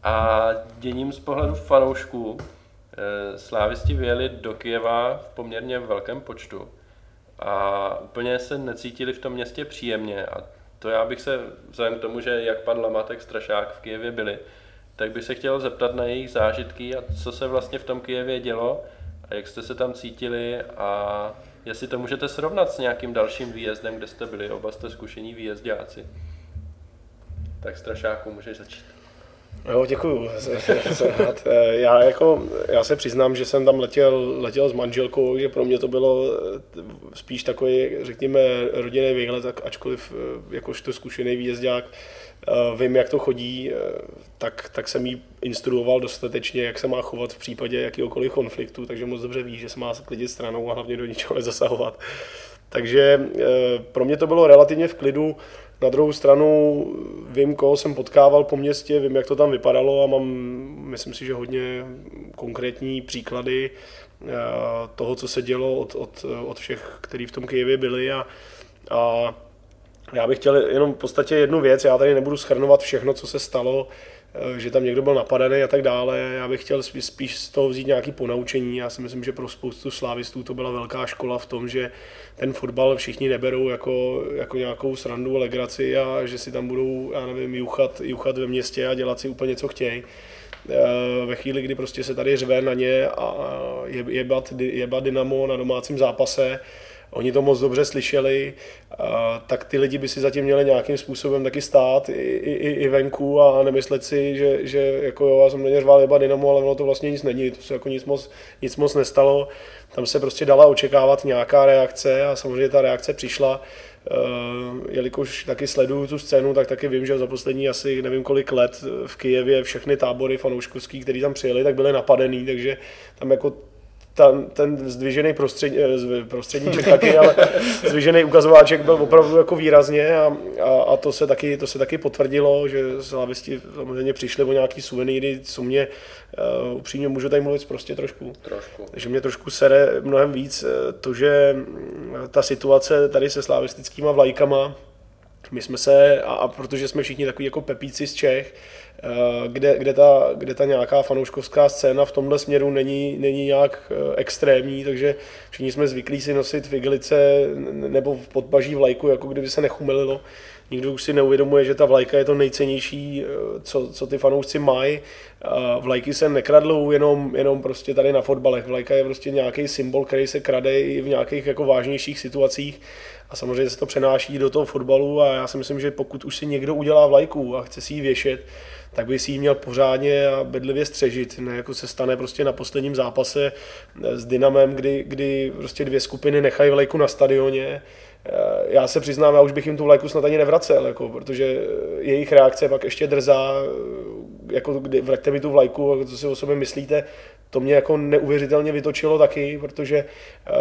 a děním z pohledu fanoušků. Eh, Slávisti vyjeli do Kijeva v poměrně velkém počtu a úplně se necítili v tom městě příjemně a to já bych se, vzhledem k tomu, že jak pan Lama, tak Strašák v Kijevě byli, tak bych se chtěl zeptat na jejich zážitky a co se vlastně v tom Kijevě dělo a jak jste se tam cítili a jestli to můžete srovnat s nějakým dalším výjezdem, kde jste byli, oba jste zkušení výjezdáci. Tak Strašáku, můžeš začít. Jo, děkuju. [laughs] Já, jako, já se přiznám, že jsem tam letěl, letěl s manželkou, že pro mě to bylo eh, spíš takový, řekněme, rodinný tak ačkoliv eh, jakožto zkušený výjezdák vím, jak to chodí, eh, tak, tak jsem jí instruoval dostatečně, jak se má chovat v případě jakýkoliv konfliktu, takže moc dobře ví, že se má klidit stranou a hlavně do ničeho nezasahovat. Takže eh, pro mě to bylo relativně v klidu. Na druhou stranu vím, koho jsem potkával po městě, vím, jak to tam vypadalo a mám, myslím si, že hodně konkrétní příklady eh, toho, co se dělo od, od, od všech, kteří v tom Kyjevě byli a, a já bych chtěl jenom v podstatě jednu věc, já tady nebudu schrnovat všechno, co se stalo, eh, že tam někdo byl napadený a tak dále. Já bych chtěl spíš, z toho vzít nějaké ponaučení. Já si myslím, že pro spoustu slávistů to byla velká škola v tom, že ten fotbal všichni neberou jako, jako nějakou srandu, legraci a že si tam budou, já nevím, juchat, juchat ve městě a dělat si úplně, co chtějí. Eh, Ve chvíli, kdy prostě se tady řve na ně a je- jebat, jebat Dynamo na domácím zápase, Oni to moc dobře slyšeli, tak ty lidi by si zatím měli nějakým způsobem taky stát i, i, i- venku a nemyslet si, že, že jako jo, já jsem na ně řval jeba Dynamo, ale ono to vlastně nic není, to se jako nic moc, nic moc nestalo. Tam se prostě dala očekávat nějaká reakce a samozřejmě ta reakce přišla. Eh, jelikož taky sleduju tu scénu, tak taky vím, že za poslední asi nevím kolik let v Kijevě všechny tábory fanouškovský, který tam přijeli, tak byly napadený, takže tam jako ta, ten zdvižený prostřed, eh, prostředníček taky, ale zdvižený ukazováček byl opravdu jako výrazně a, a, a to, se taky, to se taky potvrdilo, že slavisti samozřejmě přišli o nějaký suvenýry, co mě uh, upřímně můžu tady mluvit prostě trošku. Trošku. Takže mě trošku sere mnohem víc eh, to, že ta situace tady se slavistickýma vlajkama, my jsme se, a, a protože jsme všichni takový jako pepíci z Čech, kde, kde, ta, kde ta nějaká fanouškovská scéna v tomhle směru není, není nějak eh, extrémní, takže všichni jsme zvyklí si nosit v igelice n- nebo v podbaží vlajku, jako kdyby se nechumelilo. Nikdo už si neuvědomuje, že ta vlajka je to nejcennější, eh, co, co ty fanoušci mají. Vlajky se nekradlou jenom, jenom prostě tady na fotbalech. Vlajka je prostě nějaký symbol, který se krade i v nějakých jako vážnějších situacích. A samozřejmě se to přenáší do toho fotbalu a já si myslím, že pokud už si někdo udělá vlajku a chce si ji věšet, tak by si ji měl pořádně a bedlivě střežit. Ne jako se stane prostě na posledním zápase eh, s Dynamem, kdy, kdy prostě dvě skupiny nechají vlajku na stadioně. Eh, Já se přiznám, já už bych jim tu vlajku snad ani nevracel, jako, protože eh, jejich reakce pak ještě drzá, jako kdy vraťte mi tu vlajku, jako co si o sobě myslíte, to mě jako neuvěřitelně vytočilo taky, protože uh,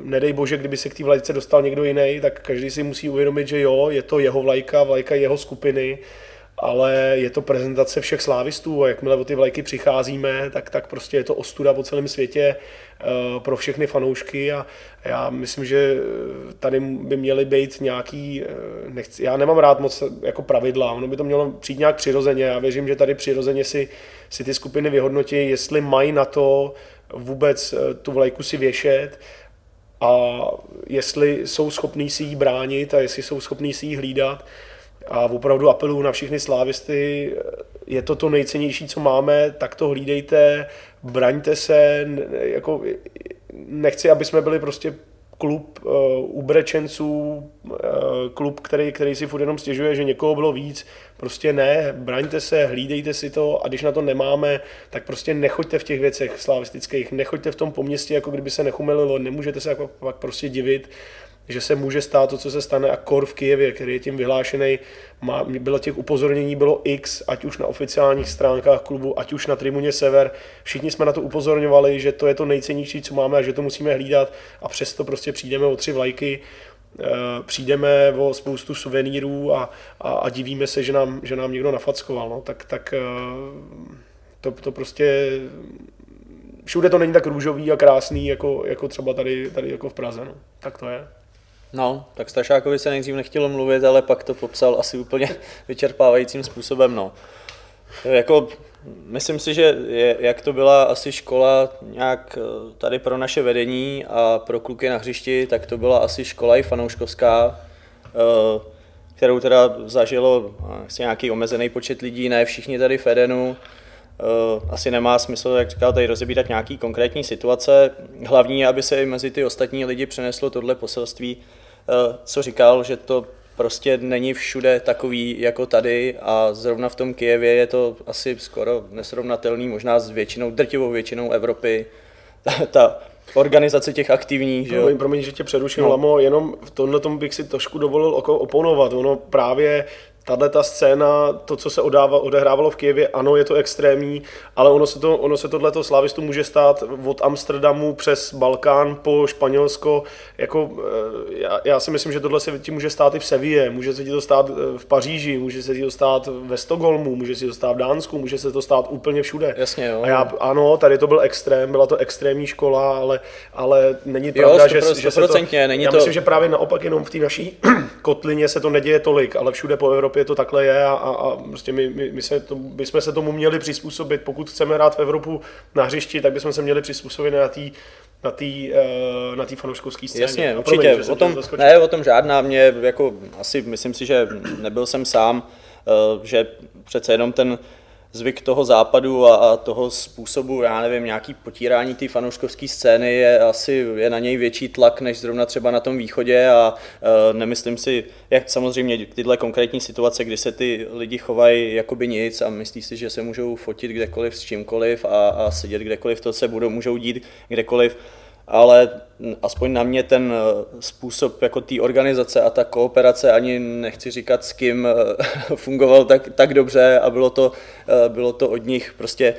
nedej bože, kdyby se k té vlajce dostal někdo jiný, tak každý si musí uvědomit, že jo, je to jeho vlajka, vlajka jeho skupiny, ale je to prezentace všech slávistů a jakmile o ty vlajky přicházíme, tak, tak prostě je to ostuda po celém světě uh, pro všechny fanoušky a já myslím, že tady by měly být nějaký, uh, nechci, já nemám rád moc jako pravidla, ono by to mělo přijít nějak přirozeně, já věřím, že tady přirozeně si, si ty skupiny vyhodnotí, jestli mají na to vůbec eh, tu vlajku si věšet, a jestli jsou schopní si ji bránit a jestli jsou schopní si ji hlídat. A opravdu apeluju na všechny slávisty, je to to nejcennější, co máme, tak to hlídejte, braňte se, jako, nechci, aby jsme byli prostě klub uh, ubrečenců, uh, klub, který, který si furt jenom stěžuje, že někoho bylo víc. Prostě ne, braňte se, hlídejte si to a když na to nemáme, tak prostě nechoďte v těch věcech slavistických, nechoďte v tom po městě, jako kdyby se nechumelilo, nemůžete se jako pak prostě divit že se může stát to, co se stane a kor v Kijevě, který je tím vyhlášený, má, bylo těch upozornění bylo x, ať už na oficiálních stránkách klubu, ať už na tribuně Sever. Všichni jsme na to upozorňovali, že to je to nejcennější, co máme a že to musíme hlídat a přesto prostě přijdeme o tři vlajky, eh, přijdeme o spoustu suvenýrů a, a, a divíme se, že nám, že nám někdo nafackoval. No. Tak, tak eh, to, to prostě všude to není tak růžový a krásný, jako, jako třeba tady, tady jako v Praze. No. Tak to je. No, tak Stašákovi se nejdřív nechtělo mluvit, ale pak to popsal asi úplně [laughs] vyčerpávajícím způsobem. No. Jako, myslím si, že je, jak to byla asi škola nějak eh, tady pro naše vedení a pro kluky na hřišti, tak to byla asi škola i fanouškovská, eh, kterou teda zažilo asi nějaký omezený počet lidí, ne všichni tady v Edenu. Eh, asi nemá smysl, jak říkal, tady rozebírat nějaký konkrétní situace. Hlavní je, aby se i mezi ty ostatní lidi přeneslo tohle poselství, Eh, co říkal, že to prostě není všude takový jako tady a zrovna v tom Kijevě je to asi skoro nesrovnatelný, možná s většinou, drtivou většinou Evropy. Ta, [laughs] ta organizace těch aktivních, že jo? Promiň, promiň, že tě přeruším, no. Lamo, jenom v tomhle tom bych si trošku dovolil oponovat. Ono právě tahle ta scéna, to, co se odáva, odehrávalo v Kijevě, ano, je to extrémní, ale ono se, to, ono se tohleto slávistu může stát od Amsterdamu přes Balkán po Španělsko. Jako, eh, já, já, si myslím, že tohle se ti může stát i v Seville, může se ti to stát eh, v Paříži, může se ti to stát ve Stokholmu, může se to stát v Dánsku, může se to stát úplně všude. Jasně, jo. A já, ano, tady to byl extrém, byla to extrémní škola, ale, ale není pravda, jo, 100%, že, že se to... Není já to... myslím, že právě naopak jenom v té naší kotlině se to neděje tolik, ale všude po Evropě Evropě to takhle je a, a, a prostě my, my, my, se to, my jsme se tomu měli přizpůsobit. Pokud chceme hrát v Evropu na hřišti, tak bychom se měli přizpůsobit na té na té uh, na fanouškovské scéně. Jasně, určitě. o tom, ne, o tom žádná. Mě jako asi myslím si, že nebyl jsem sám, uh, že přece jenom ten zvyk toho západu a, a toho způsobu, já nevím, nějaký potírání té fanouškovské scény je asi je na něj větší tlak než zrovna třeba na tom východě a e, nemyslím si, jak samozřejmě tyhle konkrétní situace, kdy se ty lidi chovají jakoby nic a myslí si, že se můžou fotit kdekoliv s čímkoliv a, a sedět kdekoliv, to se budou, můžou dít kdekoliv, ale aspoň na mě ten eh, způsob jako té organizace a ta kooperace, ani nechci říkat s kým, eh, [laughs] fungoval tak, tak dobře a bylo to, eh, bylo to od nich prostě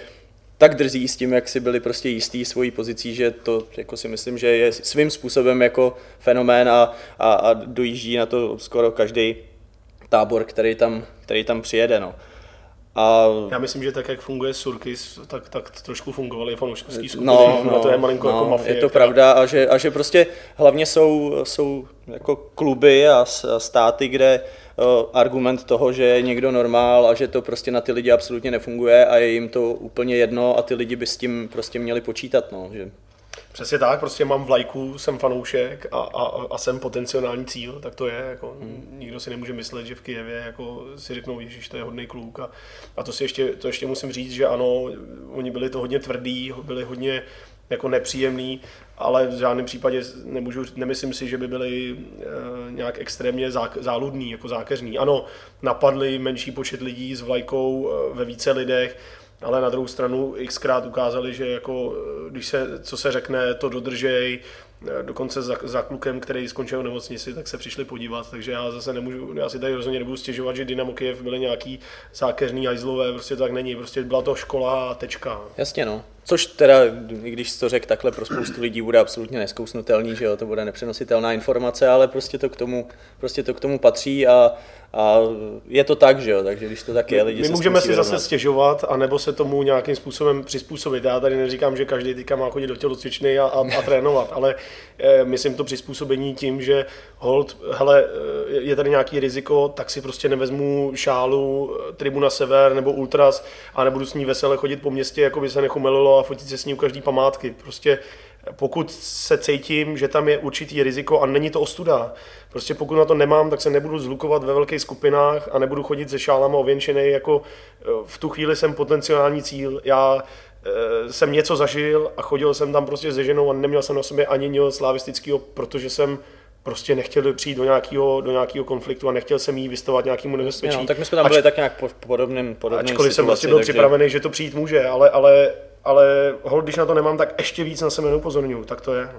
tak drzí s tím, jak si byli prostě jistý svojí pozicí, že to jako si myslím, že je svým způsobem jako fenomén a, a, a dojíždí na to skoro každý tábor, který tam, který tam přijede. No. A... Já myslím, že tak, jak funguje Surkis, tak, tak trošku fungovaly fanouškovské skupiny. No, no, to je malinko no, jako mafie. Je to která... pravda a že, a že prostě hlavně jsou, jsou jako kluby a státy, kde uh, argument toho, že je někdo normál a že to prostě na ty lidi absolutně nefunguje a je jim to úplně jedno a ty lidi by s tím prostě měli počítat. No, že... Přesně tak, prostě mám vlajku, jsem fanoušek a, a, a jsem potenciální cíl, tak to je. Jako, hmm. Nikdo si nemůže myslet, že v Kijevě jako si řeknou, že to je hodný kluk. A, a to, si ještě, to ještě musím říct, že ano, oni byli to hodně tvrdý, byli hodně jako nepříjemný, ale v žádném případě nemůžu, nemyslím si, že by byli e, nějak extrémně zá, záludní, jako zákeřní. Ano, napadli menší počet lidí s vlajkou e, ve více lidech, ale na druhou stranu xkrát ukázali, že jako, eh, když se, co se řekne, to dodržej, eh, dokonce za, za klukem, který skončil v nemocnici, tak se přišli podívat, takže já zase nemůžu, já si tady rozhodně nebudu stěžovat, že Dynamo Kiev byly nějaký zákeřní ajzlové, prostě tak není, prostě byla to škola a tečka. Jasně no, což teda, i když to řekl takhle, pro spoustu lidí bude absolutně neskousnutelný, že jo, to bude nepřenositelná informace, ale prostě to k tomu, prostě to k tomu patří a a je to tak, že jo, takže když to tak je, lidi My se můžeme si zase stěžovat, anebo se tomu nějakým způsobem přizpůsobit. Já tady neříkám, že každý teďka má chodit do tělocvičny a, a, a trénovat, ale e, myslím to přizpůsobení tím, že hold, hele, eh, je tady nějaký riziko, tak si prostě nevezmu šálu eh, Tribuna Sever nebo Ultras a nebudu s ní vesele chodit po městě, jako by se nechumelilo a fotit se s ní u každý památky. Prostě pokud se cítím, že tam je určitý riziko a není to ostuda. Prostě pokud na to nemám, tak se nebudu zlukovat ve velkých skupinách a nebudu chodit se šálama ověnčený, jako eh, v tu chvíli jsem potenciální cíl. Já eh, jsem něco zažil a chodil jsem tam prostě se ženou a neměl jsem na sobě ani nic slavistického, protože jsem prostě nechtěl přijít do nějakého, do nějakého konfliktu a nechtěl jsem jí vystavovat nějakému nebezpečí. No, tak my jsme tam byli Ač, tak nějak po podobným, podobným Ačkoliv situaci, jsem prostě byl takže... připravený, že to přijít může, ale, ale, ale hol, když na to nemám, tak ještě víc na sebe neupozorňuju, tak to je.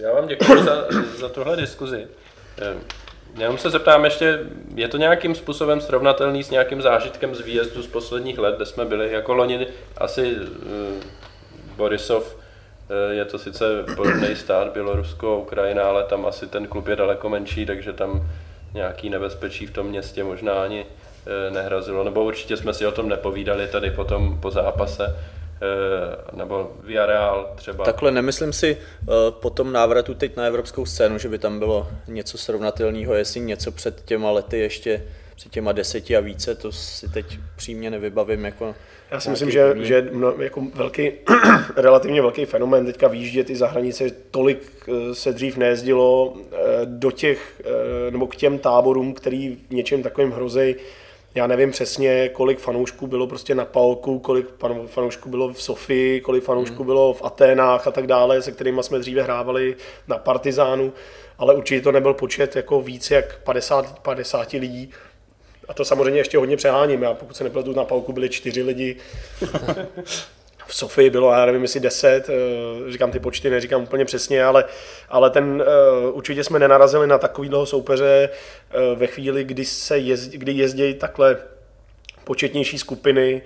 Já vám děkuji za, za tuhle diskuzi. Jenom se zeptám ještě, je to nějakým způsobem srovnatelný s nějakým zážitkem z výjezdu z posledních let, kde jsme byli? Jako loni asi uh, Borisov, je to sice podobný stát, Bělorusko, Ukrajina, ale tam asi ten klub je daleko menší, takže tam nějaký nebezpečí v tom městě možná ani uh, nehrazilo. Nebo určitě jsme si o tom nepovídali tady potom po zápase. Eh, nebo Villarreal třeba. Takhle nemyslím si eh, po tom návratu teď na evropskou scénu, že by tam bylo něco srovnatelného, jestli něco před těma lety ještě před těma deseti a více, to si teď přímě nevybavím jako já si myslím, že, že no, jako velký, [clears throat] relativně velký fenomén teďka výjíždět i za hranice, tolik eh, se dřív nejezdilo do těch, nebo k těm táborům, který v něčem takovým hrozej, já nevím přesně, kolik fanoušků bylo prostě na Palku, kolik fanoušků bylo v Sofii, kolik fanoušků hmm. bylo v Aténách a tak dále, se kterými jsme dříve hrávali na Partizánu, ale určitě to nebyl počet jako víc jak 50, 50 lidí. A to samozřejmě ještě hodně přeháním. Já pokud se nepletu, na Palku byli čtyři lidi. [laughs] v Sofii bylo, já nevím, jestli 10, eh, říkám ty počty, neříkám úplně přesně, ale, ale ten, eh, určitě jsme nenarazili na takovýhle soupeře eh, ve chvíli, kdy, se jezd, kdy jezdí takhle početnější skupiny,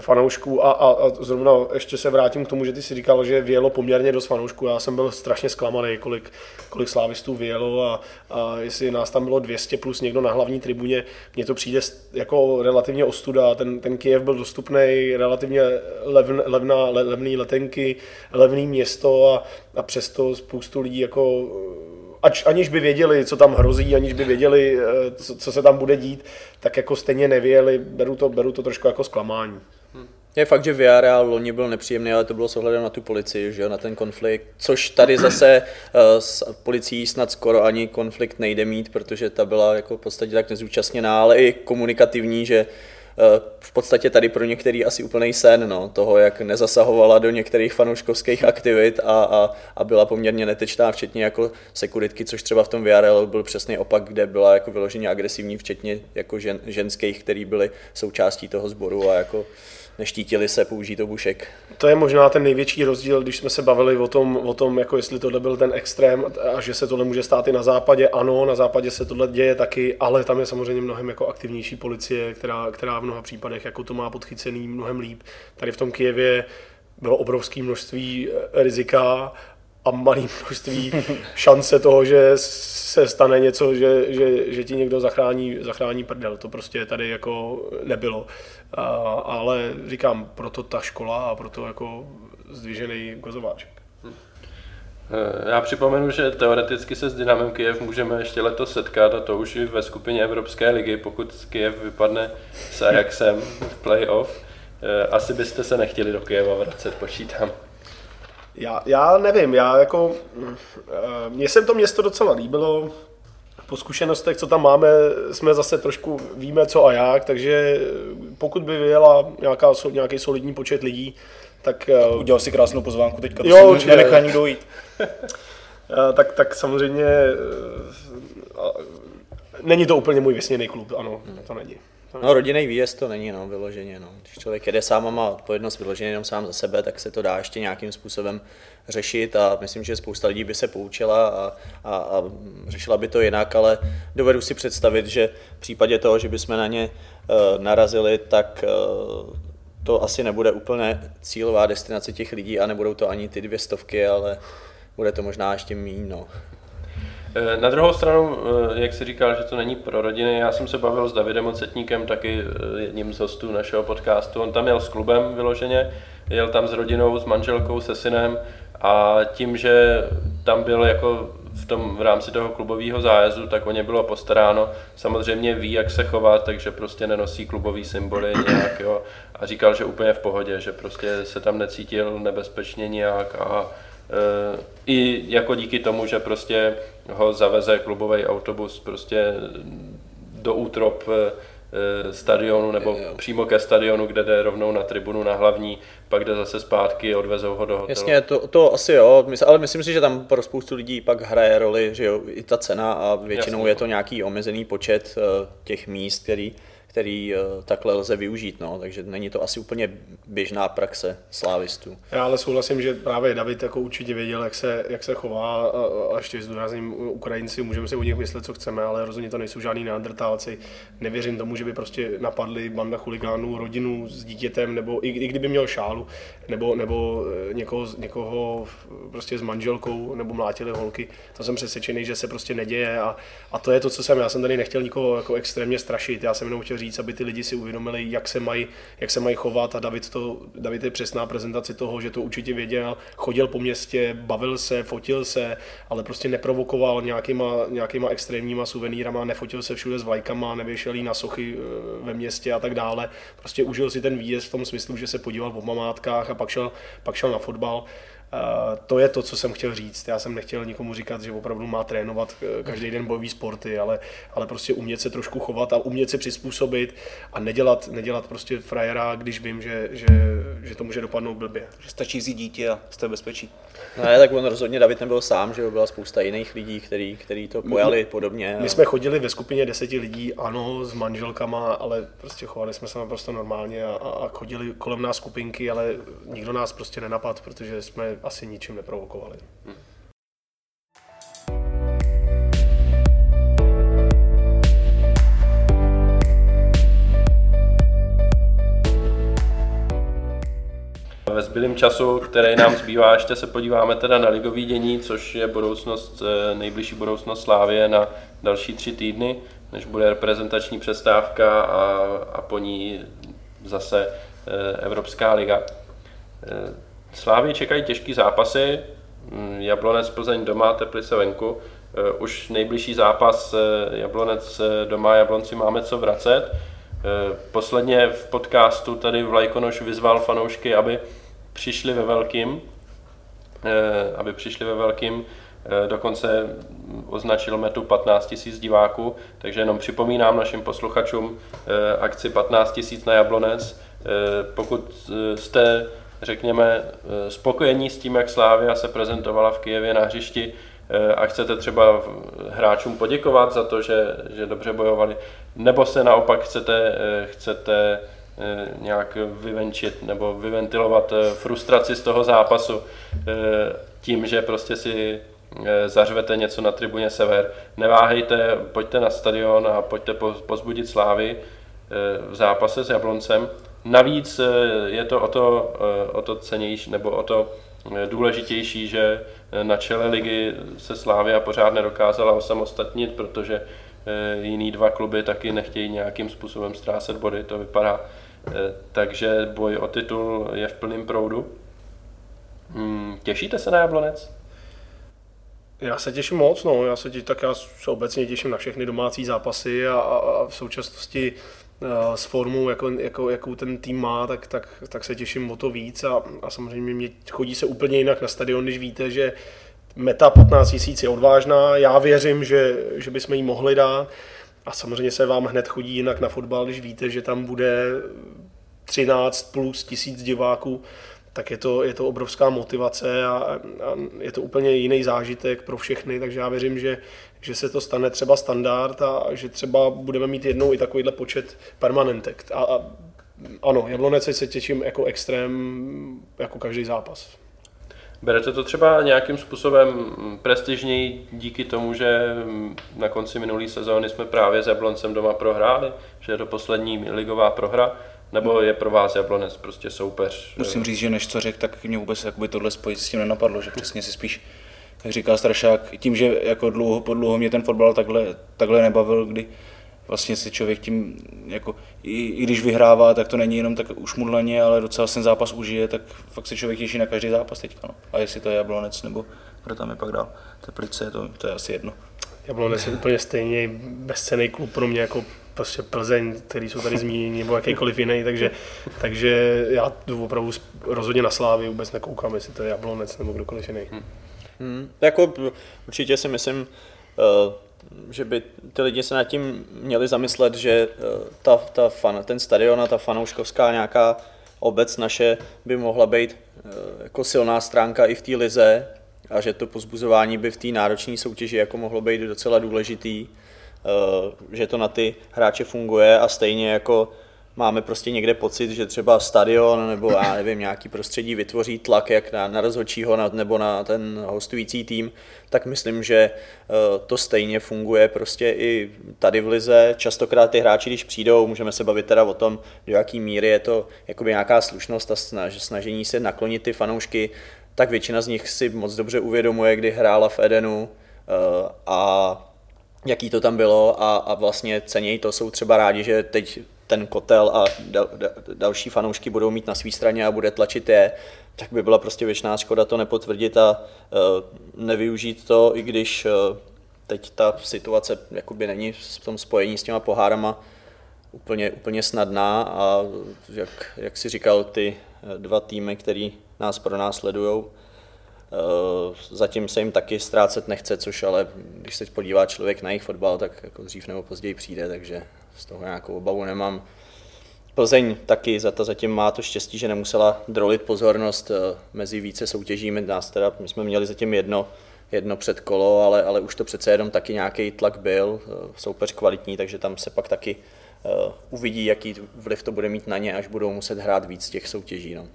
fanoušků a, a, a zrovna ještě se vrátím k tomu, že ty si říkal, že vyjelo poměrně dost fanoušků. Já jsem byl strašně zklamaný, kolik, kolik slávistů vyjelo a, a jestli nás tam bylo 200 plus někdo na hlavní tribuně, mně to přijde jako relativně ostuda. Ten, ten Kiev byl dostupný, relativně levn, levná, levný letenky, levný město a, a přesto spoustu lidí jako ač, aniž by věděli, co tam hrozí, aniž by věděli, eh, co, co se tam bude dít, tak jako stejně nevěděli, beru to, beru to trošku jako zklamání. Je fakt, že Villarreal loni byl nepříjemný, ale to bylo s ohledem na tu policii, že na ten konflikt, což tady zase uh, s policií snad skoro ani konflikt nejde mít, protože ta byla jako v podstatě tak nezúčastněná, ale i komunikativní, že v podstatě tady pro některý asi úplný sen no, toho, jak nezasahovala do některých fanouškovských aktivit a, a, a byla poměrně netečná, včetně jako sekuritky, což třeba v tom VRL byl přesně opak, kde byla jako vyloženě agresivní, včetně jako žen, ženských, který byly součástí toho sboru a jako neštítili se použít obušek. To je možná ten největší rozdíl, když jsme se bavili o tom, o tom jako jestli tohle byl ten extrém a že se tohle může stát i na západě. Ano, na západě se tohle děje taky, ale tam je samozřejmě mnohem jako aktivnější policie, která, která v mnoha případech jako to má podchycený mnohem líp. Tady v tom Kijevě bylo obrovské množství eh, rizika a malé množství [laughs] šance toho, že se stane něco, že, že, že ti někdo zachrání, zachrání prdel. To prostě tady jako nebylo. A, ale říkám, proto ta škola a proto jako zdvižený kozováček. Eh, já připomenu, že teoreticky se s Dynamem Kiev můžeme ještě letos setkat a to už i ve skupině Evropské ligy, pokud Kiev vypadne s Ajaxem v playoff. Eh, asi byste se nechtěli do Kieva vracet, počítám. Já, já nevím, já jako, eh, mně se to město docela líbilo, po zkušenostech, co tam máme, jsme zase trošku víme co a jak, takže pokud by vyjela nějaká, nějaký solidní počet lidí, tak... Eh, Udělal si krásnou pozvánku teďka, to jo, si nenechá nikdo jít. [laughs] Eh, tak, tak samozřejmě není to úplně můj vysněný klub, ano, to není. No rodinný výjezd to není, no, vyloženě. No. Když člověk jede sám a má odpovědnost vyloženě jenom sám za sebe, tak se to dá ještě nějakým způsobem řešit a myslím, že spousta lidí by se poučila a, a, a řešila by to jinak, ale dovedu si představit, že v případě toho, že bychom na ně uh, narazili, tak uh, to asi nebude úplně cílová destinace těch lidí a nebudou to ani ty dvě stovky, ale bude to možná ještě méně. No. Eh, na druhou stranu, eh, jak jsi říkal, že to není pro rodiny, já jsem se bavil s Davidem Ocetníkem, taky eh, jedním z hostů našeho podcastu. On tam jel s klubem vyloženě, jel tam s rodinou, s manželkou, se synem a tím, že tam byl jako v, tom, v rámci toho klubového zájezdu, tak o ně bylo postaráno. Samozřejmě ví, jak se chovat, takže prostě nenosí klubový symboly nějak, jo. A říkal, že úplně v pohodě, že prostě se tam necítil nebezpečně nějak a e, i jako díky tomu, že prostě ho zaveze klubový autobus prostě do útrop eh, stadionu nebo Jo. přímo ke stadionu, kde jde rovnou na tribunu na hlavní, pak jde zase zpátky, odvezou ho do hotelu. Jasně, to, to asi jo, ale myslím si, že tam pro spoustu lidí pak hraje roli, že jo, i ta cena a většinou Jasně. je to nějaký omezený počet eh, těch míst, který, který eh, takhle lze využít, no, takže není to asi úplně běžná praxe slávistů. Já ale souhlasím, že právě David jako určitě věděl, jak se, jak se chová a, ještě zdůrazním Ukrajinci, můžeme si o nich myslet, co chceme, ale rozhodně to nejsou žádní neandrtálci. Nevěřím tomu, že by prostě napadli banda chuligánů, rodinu s dítětem, nebo i, i kdyby měl šálu, nebo, nebo eh, někoho, někoho prostě s manželkou, nebo mlátili holky. To jsem přesvědčený, že se prostě neděje a, a to je to, co jsem. Já jsem tady nechtěl nikoho jako extrémně strašit. Já jsem jenom chtěl říct, aby ty lidi si uvědomili, jak se mají, jak se mají chovat a David, to, David je přesná prezentace toho, že to určitě věděl, chodil po městě, bavil se, fotil se, ale prostě neprovokoval nějakýma, nějakýma extrémníma suvenýrama, nefotil se všude s vlajkama, nevěšel jí na sochy eh, ve městě a tak dále. Prostě užil si ten výjezd v tom smyslu, že se podíval po památkách a pak šel, pak šel na fotbal. Uh, to je to, co jsem chtěl říct. Já jsem nechtěl nikomu říkat, že opravdu má trénovat eh, každý den bojový sporty, ale, ale prostě umět se trošku chovat a umět se přizpůsobit a nedělat, nedělat prostě frajera, když vím, že, že, že to může dopadnout blbě. Že stačí vzít dítě a jste v bezpečí. Ne, tak on rozhodně David nebyl sám, že byla spousta jiných lidí, který, který to pojali podobně. a- My jsme chodili ve skupině deseti lidí, ano, s manželkama, ale prostě chovali jsme se naprosto normálně a, a chodili kolem nás skupinky, ale nikdo nás prostě nenapad, protože jsme asi ničím neprovokovali. Ve zbylém času, který nám zbývá, ještě se podíváme teda na ligový dění, což je budoucnost, eh, nejbližší budoucnost Slávie na další tři týdny, než bude reprezentační přestávka a, a po ní zase eh, Evropská liga. Slávii čekají těžký zápasy, mm, Jablonec Plzeň doma, Teplice venku. Eh, Už nejbližší zápas eh, Jablonec eh, doma, Jablonci máme co vracet. Posledně v podcastu tady Vlajkonoš vyzval fanoušky, aby přišli ve velkým, aby přišli ve velkým, dokonce označil metu 15 000 diváků, takže jenom připomínám našim posluchačům akci 15 000 na Jablonec. Pokud jste, řekněme, eh, spokojení s tím, jak Slávia se prezentovala v Kijevě na hřišti, eh, a chcete třeba hráčům poděkovat za to, že, že dobře bojovali, nebo se naopak chcete, eh, chcete nějak vyvenčit nebo vyventilovat frustraci z toho zápasu tím, že prostě si zařvete něco na tribuně Sever. Neváhejte, pojďte na stadion a pojďte po- pozbudit Slávy v zápase s Jabloncem. Navíc eh, je to o to, eh, o to cenější nebo o to eh, důležitější, že na čele ligy se Slávia pořád nedokázala osamostatnit, protože jiný dva kluby taky nechtějí nějakým způsobem ztrácet body, to vypadá. Takže boj o titul je v plném proudu. Hmm, Těšíte se na Jablonec? Já se těším moc, no. Já se, tě, tak já se obecně těším na všechny domácí zápasy a, a, v současnosti s formou, jako, jako, jakou ten tým má, tak, tak, tak se těším o to víc a, a samozřejmě mě chodí se úplně jinak na stadion, když víte, že meta 15 000 je odvážná, já věřím, že, že bychom ji mohli dát. A samozřejmě se vám hned chodí jinak na fotbal, když víte, že tam bude 13 plus tisíc diváků, tak je to, je to obrovská motivace a, a je to úplně jiný zážitek pro všechny, takže já věřím, že, že se to stane třeba standard a že třeba budeme mít jednou i takovýhle počet permanentek. A, a ano, Jablonec se těším jako extrém, jako každý zápas. Berete to třeba nějakým způsobem prestižněji díky tomu, že na konci minulé sezóny jsme právě s Jabloncem doma prohráli, že je to poslední ligová prohra, nebo je pro vás Jablonec prostě soupeř? Musím říct, že než co řekl, tak mě vůbec jakoby tohle spojit s tím nenapadlo, že přesně si spíš, jak říkal Strašák, tím, že jako dlouho po dlouho mě ten fotbal takhle, takhle nebavil, kdy vlastně si člověk tím, jako, i, i, když vyhrává, tak to není jenom tak ušmudlaně, ale docela ten zápas užije, tak fakt se člověk těší na každý zápas teďka. No. A jestli to je Jablonec nebo kdo tam je pak dál, Teplice, to, to je asi jedno. Jablonec je úplně stejně bezcený klub pro mě jako prostě Plzeň, který jsou tady zmíněni, nebo jakýkoliv jiný, takže, takže já jdu opravdu rozhodně na Slávy, vůbec nekoukám, jestli to je Jablonec nebo kdokoliv jiný. Hmm, jako určitě si myslím, uh, že by ty lidi se nad tím měli zamyslet, že eh, ta, ta fan, ten stadion a ta fanouškovská nějaká obec naše by mohla být eh, jako silná stránka i v té lize a že to pozbuzování by v té náročné soutěži jako mohlo být docela důležitý, že to na ty hráče funguje a stejně jako máme prostě někde pocit, že třeba stadion nebo já nevím, nějaký prostředí vytvoří tlak jak na, na rozhodčího nebo na ten hostující tým, tak myslím, že eh, to stejně funguje prostě i tady v Lize. Častokrát ty hráči, když přijdou, můžeme se bavit teda o tom, do jaký míry je to jakoby nějaká slušnost a snažení se naklonit ty fanoušky, tak většina z nich si moc dobře uvědomuje, kdy hrála v Edenu eh, a jaký to tam bylo a, a vlastně cenějí to, jsou třeba rádi, že teď ten kotel a dal, dal, další fanoušky budou mít na své straně a bude tlačit je, tak by byla prostě věčná škoda to nepotvrdit a uh, nevyužít to, i když uh, teď ta situace jakoby není v tom spojení s těma pohárama úplně, úplně snadná a jak, jak si říkal, ty dva týmy, který nás pro nás sledují, zatím se jim taky ztrácet nechce, což ale když se podívá člověk na jejich fotbal, tak jako dřív nebo později přijde, takže z toho nějakou obavu nemám. Plzeň taky za to zatím má to štěstí, že nemusela drolit pozornost eh, mezi více soutěžími. Nás teda, my jsme měli zatím jedno, jedno předkolo, ale, ale už to přece jenom taky nějaký tlak byl, eh, soupeř kvalitní, takže tam se pak taky uh, uvidí, jaký vliv to bude mít na ně, až budou muset hrát víc těch soutěží. No.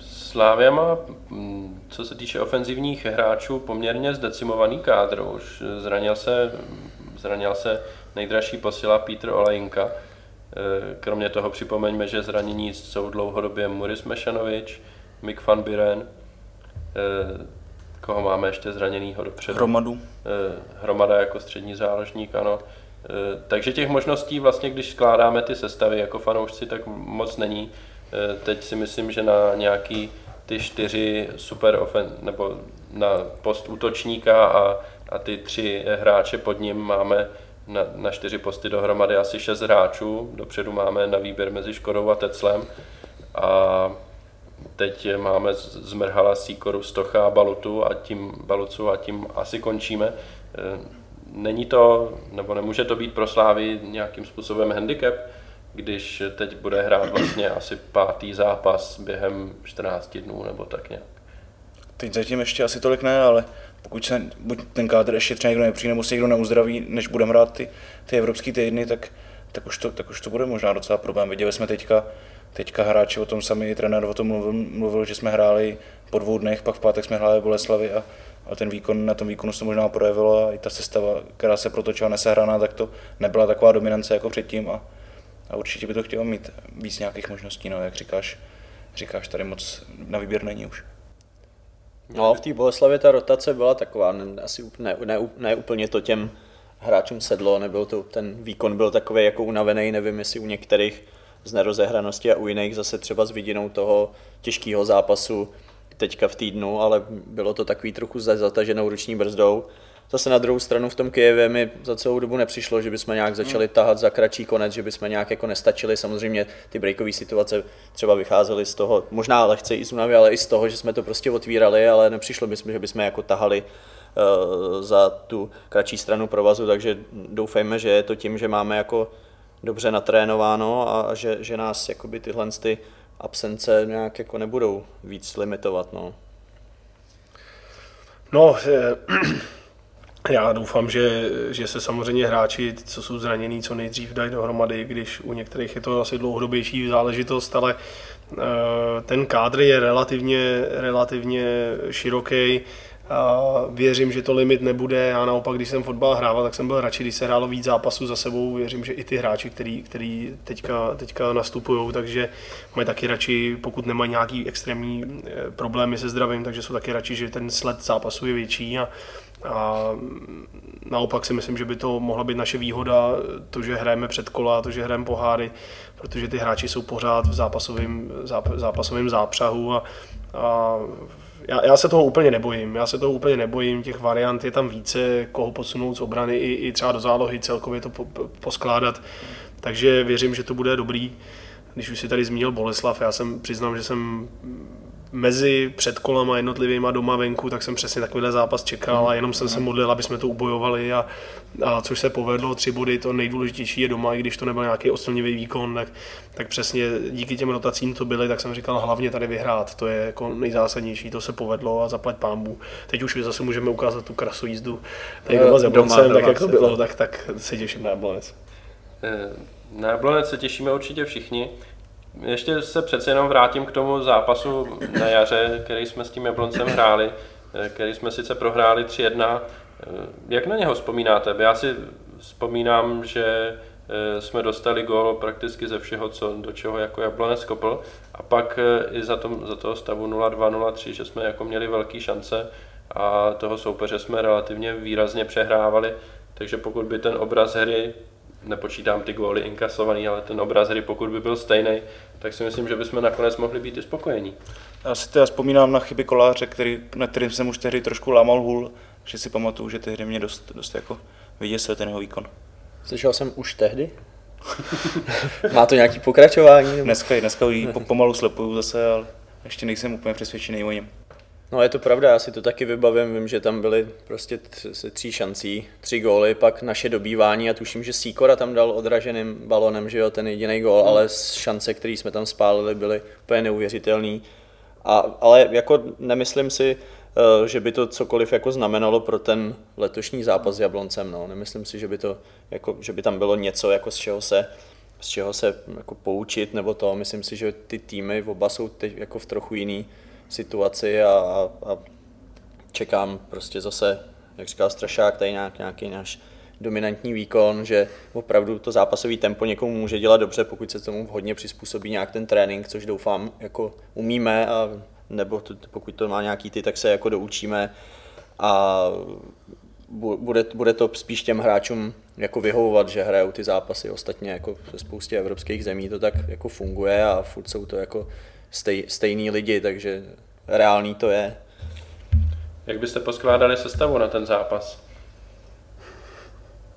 Slávia má, mm, co se týče ofenzivních hráčů, poměrně zdecimovaný kádr. Už zranil se, zranil se nejdražší posila Petr Olejinka. Eh, kromě toho připomeňme, že zranění jsou dlouhodobě Muris Mešanovič, Mik van Biren, eh, koho máme ještě zraněnýho dopředu? Hromadu. Eh, hromada jako střední záložník, ano. Takže těch možností vlastně, když skládáme ty sestavy jako fanoušci, tak moc není. Teď si myslím, že na nějaký ty čtyři super ofen, nebo na post útočníka a, a ty tři hráče pod ním máme na, na čtyři posty dohromady asi šest hráčů. Dopředu máme na výběr mezi Škodou a Teclem. A teď máme zmrhala Sikoru, Stocha a Balutu a tím Balucu a tím asi končíme. E, není to, nebo nemůže to být pro Slávy nějakým způsobem handicap, když teď bude hrát vlastně asi pátý zápas během 14 dnů nebo tak nějak. Teď zatím ještě asi tolik ne, ale pokud se buď ten kádr ještě třeba někdo nepřijde, nebo se někdo neuzdraví, než budeme hrát ty, ty evropské týdny, tak, tak, už to, tak už to bude možná docela problém. Viděli jsme teďka, teďka hráči o tom sami, trenér o tom mluvil, mluvil, že jsme hráli po dvou dnech, pak v pátek jsme hráli Boleslavy a, a ten výkon, na tom výkonu se možná projevilo a i ta sestava, která se protočila nesehraná, tak to nebyla taková dominance jako předtím a, a určitě by to chtělo mít víc nějakých možností, no, jak říkáš, říkáš, tady moc na výběr není už. No, v té Boleslavě ta rotace byla taková, ne, asi ne, ne, ne úplně to těm hráčům sedlo, nebyl to, ten výkon byl takový jako unavený, nevím jestli u některých z nerozehranosti a u jiných zase třeba s vidinou toho těžkého zápasu teďka v týdnu, ale bylo to takový trochu zataženou ruční brzdou Zase na druhou stranu v tom Kijevě mi za celou dobu nepřišlo, že bychom nějak začali hmm. tahat za kratší konec, že bychom nějak jako nestačili. Samozřejmě ty breakové situace třeba vycházely z toho, možná lehce i z únavy, ale i z toho, že jsme to prostě otvírali, ale nepřišlo bychom, že bychom jako tahali uh, za tu kratší stranu provazu, takže doufejme, že je to tím, že máme jako dobře natrénováno a že, že nás jakoby tyhle ty absence nějak jako nebudou víc limitovat. No. No, [clears throat] já doufám, že, že se samozřejmě hráči, co jsou zranění, co nejdřív dají dohromady, když u některých je to asi dlouhodobější záležitost, ale eh, ten kádr je relativně, relativně široký. A věřím, že to limit nebude. Já naopak, když jsem fotbal hrával, tak jsem byl radši, když se hrálo víc zápasů za sebou. Věřím, že i ty hráči, který, který teďka, teďka nastupují, takže mají taky radši, pokud nemají nějaký extrémní eh, problémy se zdravím, takže jsou taky radši, že ten sled zápasu je větší a, a naopak si myslím, že by to mohla být naše výhoda, to, že hrajeme před kola, to, že hrajeme poháry, protože ty hráči jsou pořád v zápasovém, záp, zápasovém zápřahu a, a já, já, se toho úplně nebojím. Já se toho úplně nebojím, těch variant je tam více, koho posunout z obrany i, i třeba do zálohy, celkově to po, po, poskládat. Takže věřím, že to bude dobrý. Když už si tady zmínil Boleslav, já jsem přiznám, že jsem mezi předkolama jednotlivýma doma venku, tak jsem přesně takovýhle zápas čekal a jenom jsem se modlil, aby jsme to ubojovali a, a což se povedlo, tři body, to nejdůležitější je doma, i když to nebyl nějaký oslnivý výkon, tak, tak přesně díky těm rotacím to byly, tak jsem říkal hlavně tady vyhrát, to je jako nejzásadnější, to se povedlo a zaplať pámbu. Teď už zase můžeme ukázat tu krasu jízdu tady doma s Jabloncem, tak jak to bylo, tak, tak se těším na Jablonec. Eh, na Jablonec se těšíme určitě všichni. Ještě se přece jenom vrátím k tomu zápasu na jaře, který jsme s tím Jabloncem hráli, eh, který jsme sice prohráli 3-1. Eh, jak na něho vzpomínáte? Já si vzpomínám, že jsme dostali gól prakticky ze všeho, co, do čeho jako Jablonec kopl. A pak i za, tom, za toho stavu 0-2, 0-3, že jsme jako měli velké šance a toho soupeře jsme relativně výrazně přehrávali. Takže pokud by ten obraz hry nepočítám ty góly inkasovaný, ale ten obraz hry, pokud by byl stejný, tak si myslím, že bychom nakonec mohli být i spokojení. Já si teda vzpomínám na chyby koláře, který, na kterým jsem už tehdy trošku lámal hůl, že si pamatuju, že tehdy mě dost, dost jako vyděsil ten jeho výkon. Slyšel jsem už tehdy? [laughs] Má to nějaký pokračování? Dneska, dneska pomalu slepuju zase, ale ještě nejsem úplně přesvědčený o něm. No je to pravda, já si to taky vybavím, vím, že tam byly prostě se tří šancí, tři góly, pak naše dobývání a tuším, že Sikora tam dal odraženým balonem, že jo, ten jediný gól, hmm. ale šance, které jsme tam spálili, byly úplně neuvěřitelné. A, ale jako nemyslím si, eh, že by to cokoliv jako znamenalo pro ten letošní zápas s Jabloncem. No. Nemyslím si, že by, to, jako, že by tam bylo něco, jako z čeho se, z čeho se jako poučit nebo to. Myslím si, že ty týmy oba jsou teď jako v trochu jiný situaci a, a, a čekám prostě zase, jak říkal Strašák, tady nějak, nějaký náš dominantní výkon, že opravdu to zápasový tempo někomu může dělat dobře, pokud se tomu hodně přizpůsobí nějak ten trénink, což doufám jako umíme, a, nebo to, pokud to má nějaký ty, tak se jako doučíme a bude, bude to spíš těm hráčům jako vyhovovat, že hrajou ty zápasy. Ostatně jako ve spoustě evropských zemí to tak jako funguje a furt jsou to jako stej, stejný lidi, takže reálný to je. Jak byste poskládali sestavu na ten zápas?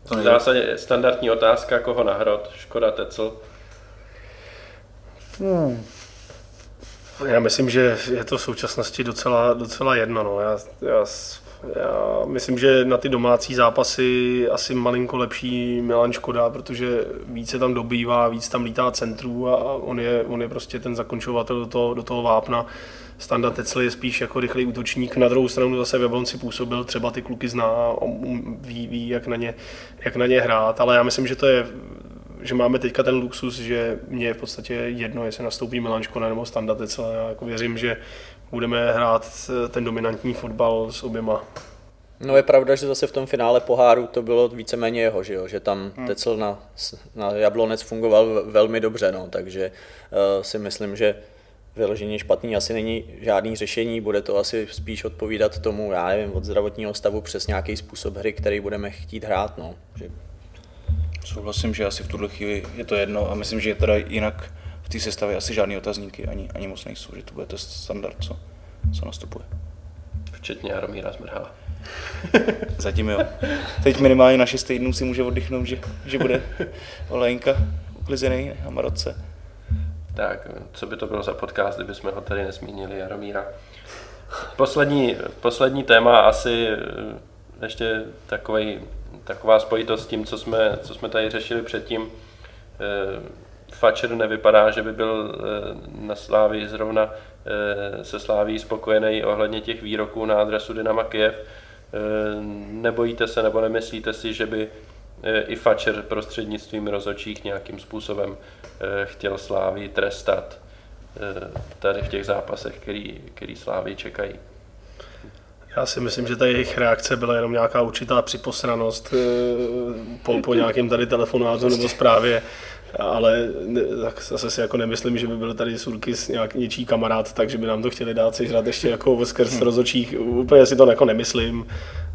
V zásadě standardní otázka, koho nahrot, Škoda Tecl. Hmm. Já myslím, že je to v současnosti docela, docela jedno. No. Já, já, já myslím, že na ty domácí zápasy asi malinko lepší Milan Škoda, protože více tam dobývá, víc tam lítá centrů a on je, on je prostě ten zakončovatel do toho, do toho vápna. Standa Tecl je spíš jako rychlý útočník, na druhou stranu zase v Jablonci působil, třeba ty kluky zná, on ví, ví jak, na ně, jak na ně hrát, ale já myslím, že to je že máme teďka ten luxus, že mě je v podstatě jedno, jestli nastoupí Milan Škoda nebo Standa Tecl. Já jako věřím, že budeme hrát ten dominantní fotbal s oběma. No je pravda, že zase v tom finále poháru to bylo víceméně jeho, že, jo? že tam hmm. Tecel na, na Jablonec fungoval velmi dobře, no, takže uh, si myslím, že vyloženě špatný asi není žádný řešení, bude to asi spíš odpovídat tomu, já nevím, od zdravotního stavu přes nějaký způsob hry, který budeme chtít hrát. No. Že... Souhlasím, že asi v tuhle chvíli je to jedno a myslím, že teda jinak v té sestavě asi žádný otazníky ani, ani moc nejsou, že to bude to standard, co, co nastupuje. Včetně Jaromíra Zmrhala. [laughs] Zatím jo. Teď minimálně na 6 týdnů si může oddychnout, že, že bude Olejnka uklizený na Marotce. Tak, co by to bylo za podcast, kdyby jsme ho tady nesmínili, Jaromíra. Poslední, poslední téma asi eh, ještě takový, taková spojitost s tím, co jsme, co jsme tady řešili předtím. Eh, Fatcher nevypadá, že by byl eh, na Slávii zrovna se Sláví spokojený ohledně těch výroků na adresu Dynama Kiev. Nebojíte se nebo nemyslíte si, že by i Fatcher prostřednictvím rozočích nějakým způsobem Eh, chtěl Slávy trestat eh, tady v těch zápasech, který, který Slávy čekají. Já si myslím, že ta jejich reakce byla jenom nějaká určitá připosranost eh, po, po nějakém tady telefonátu nebo zprávě, ale tak zase si jako nemyslím, že by byly tady surky s nějak něčí kamarád, takže by nám to chtěli dát sežrat ještě jako skrz hmm. rozočích. Úplně si to jako nemyslím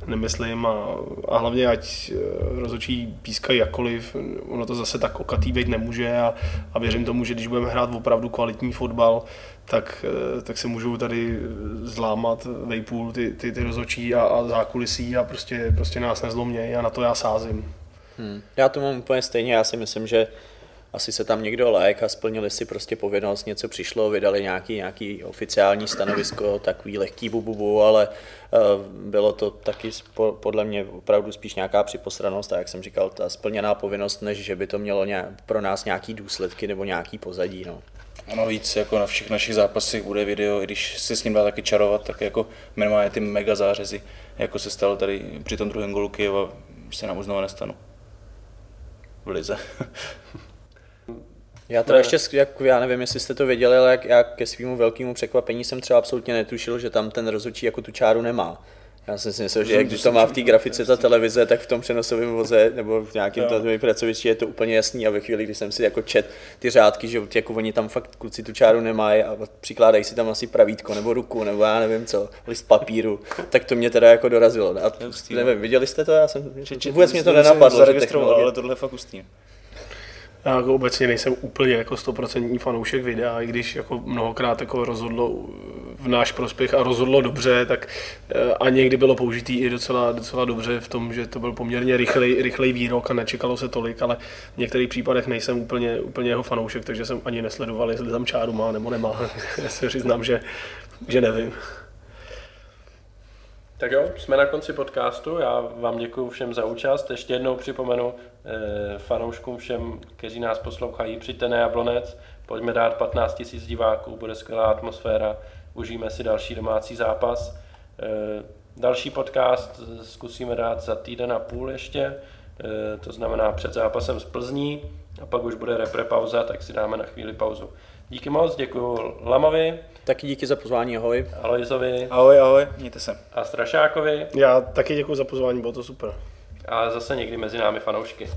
nemyslím a, a hlavně ať eh, rozočí pískají jakkoliv, ono to zase tak okatý být nemůže a, a věřím tomu, že když budeme hrát opravdu kvalitní fotbal, tak, eh, tak se můžou tady zlámat vejpůl ty, ty, ty rozočí a, a zákulisí a prostě, prostě nás nezlomějí a na to já sázím. Hmm. Já to mám úplně stejně, já si myslím, že asi se tam někdo lék a splnili si prostě povinnost, něco přišlo, vydali nějaký, nějaký oficiální stanovisko, takový lehký bububu, ale uh, bylo to taky podle mě opravdu spíš nějaká připosranost a jak jsem říkal, ta splněná povinnost, než že by to mělo pro nás nějaký důsledky nebo nějaký pozadí. No. A navíc jako na všech našich zápasech bude video, i když si s ním dá taky čarovat, tak jako minimálně ty mega zářezy, jako se stalo tady při tom druhém golu Kyjeva, se nám už znovu nestanu. V lize. [laughs] Já teda ještě, jak, já nevím, jestli jste to věděli, ale jak, jak ke svýmu velkému překvapení jsem třeba absolutně netušil, že tam ten rozhodčí jako tu čáru nemá. Já jsem si myslel, že když to má v té grafice ta televize, tak v tom přenosovém voze nebo v nějakém tom pracovišti je to úplně jasný a ve chvíli, kdy jsem si jako čet ty řádky, že jako oni tam fakt kluci tu čáru nemají a přikládají si tam asi pravítko nebo ruku nebo já nevím co, list papíru, tak to mě teda jako dorazilo. A nevím, viděli jste to? Já jsem, vůbec mě to nenapadlo, ale tohle je fakt ustý. Já jako obecně nejsem úplně jako stoprocentní fanoušek videa, i když jako mnohokrát jako rozhodlo v náš prospěch a rozhodlo dobře, tak eh, a někdy bylo použitý i docela, docela dobře v tom, že to byl poměrně rychlej, rychlej výrok a nečekalo se tolik, ale v některých případech nejsem úplně, úplně jeho fanoušek, takže jsem ani nesledoval, jestli tam čáru má nebo nemá. [laughs] Já se přiznám, že, že nevím. Tak jo, jsme na konci podcastu. Já vám děkuji všem za účast. Ještě jednou připomenu eh, fanouškům všem, kteří nás poslouchají, přijďte na Jablonec, pojďme dát 15 000 diváků, bude skvělá atmosféra, užijeme si další domácí zápas. Eh, další podcast zkusíme dát za týden a půl ještě, eh, to znamená před zápasem z Plzní a pak už bude repre pauza, tak si dáme na chvíli pauzu. Díky moc, děkuji Lamovi. Taky díky za pozvání, ahoj. Alojzovi. Ahoj, ahoj, mějte se. A Strašákovi. Já taky děkuji za pozvání, bylo to super. A zase někdy mezi námi fanoušky.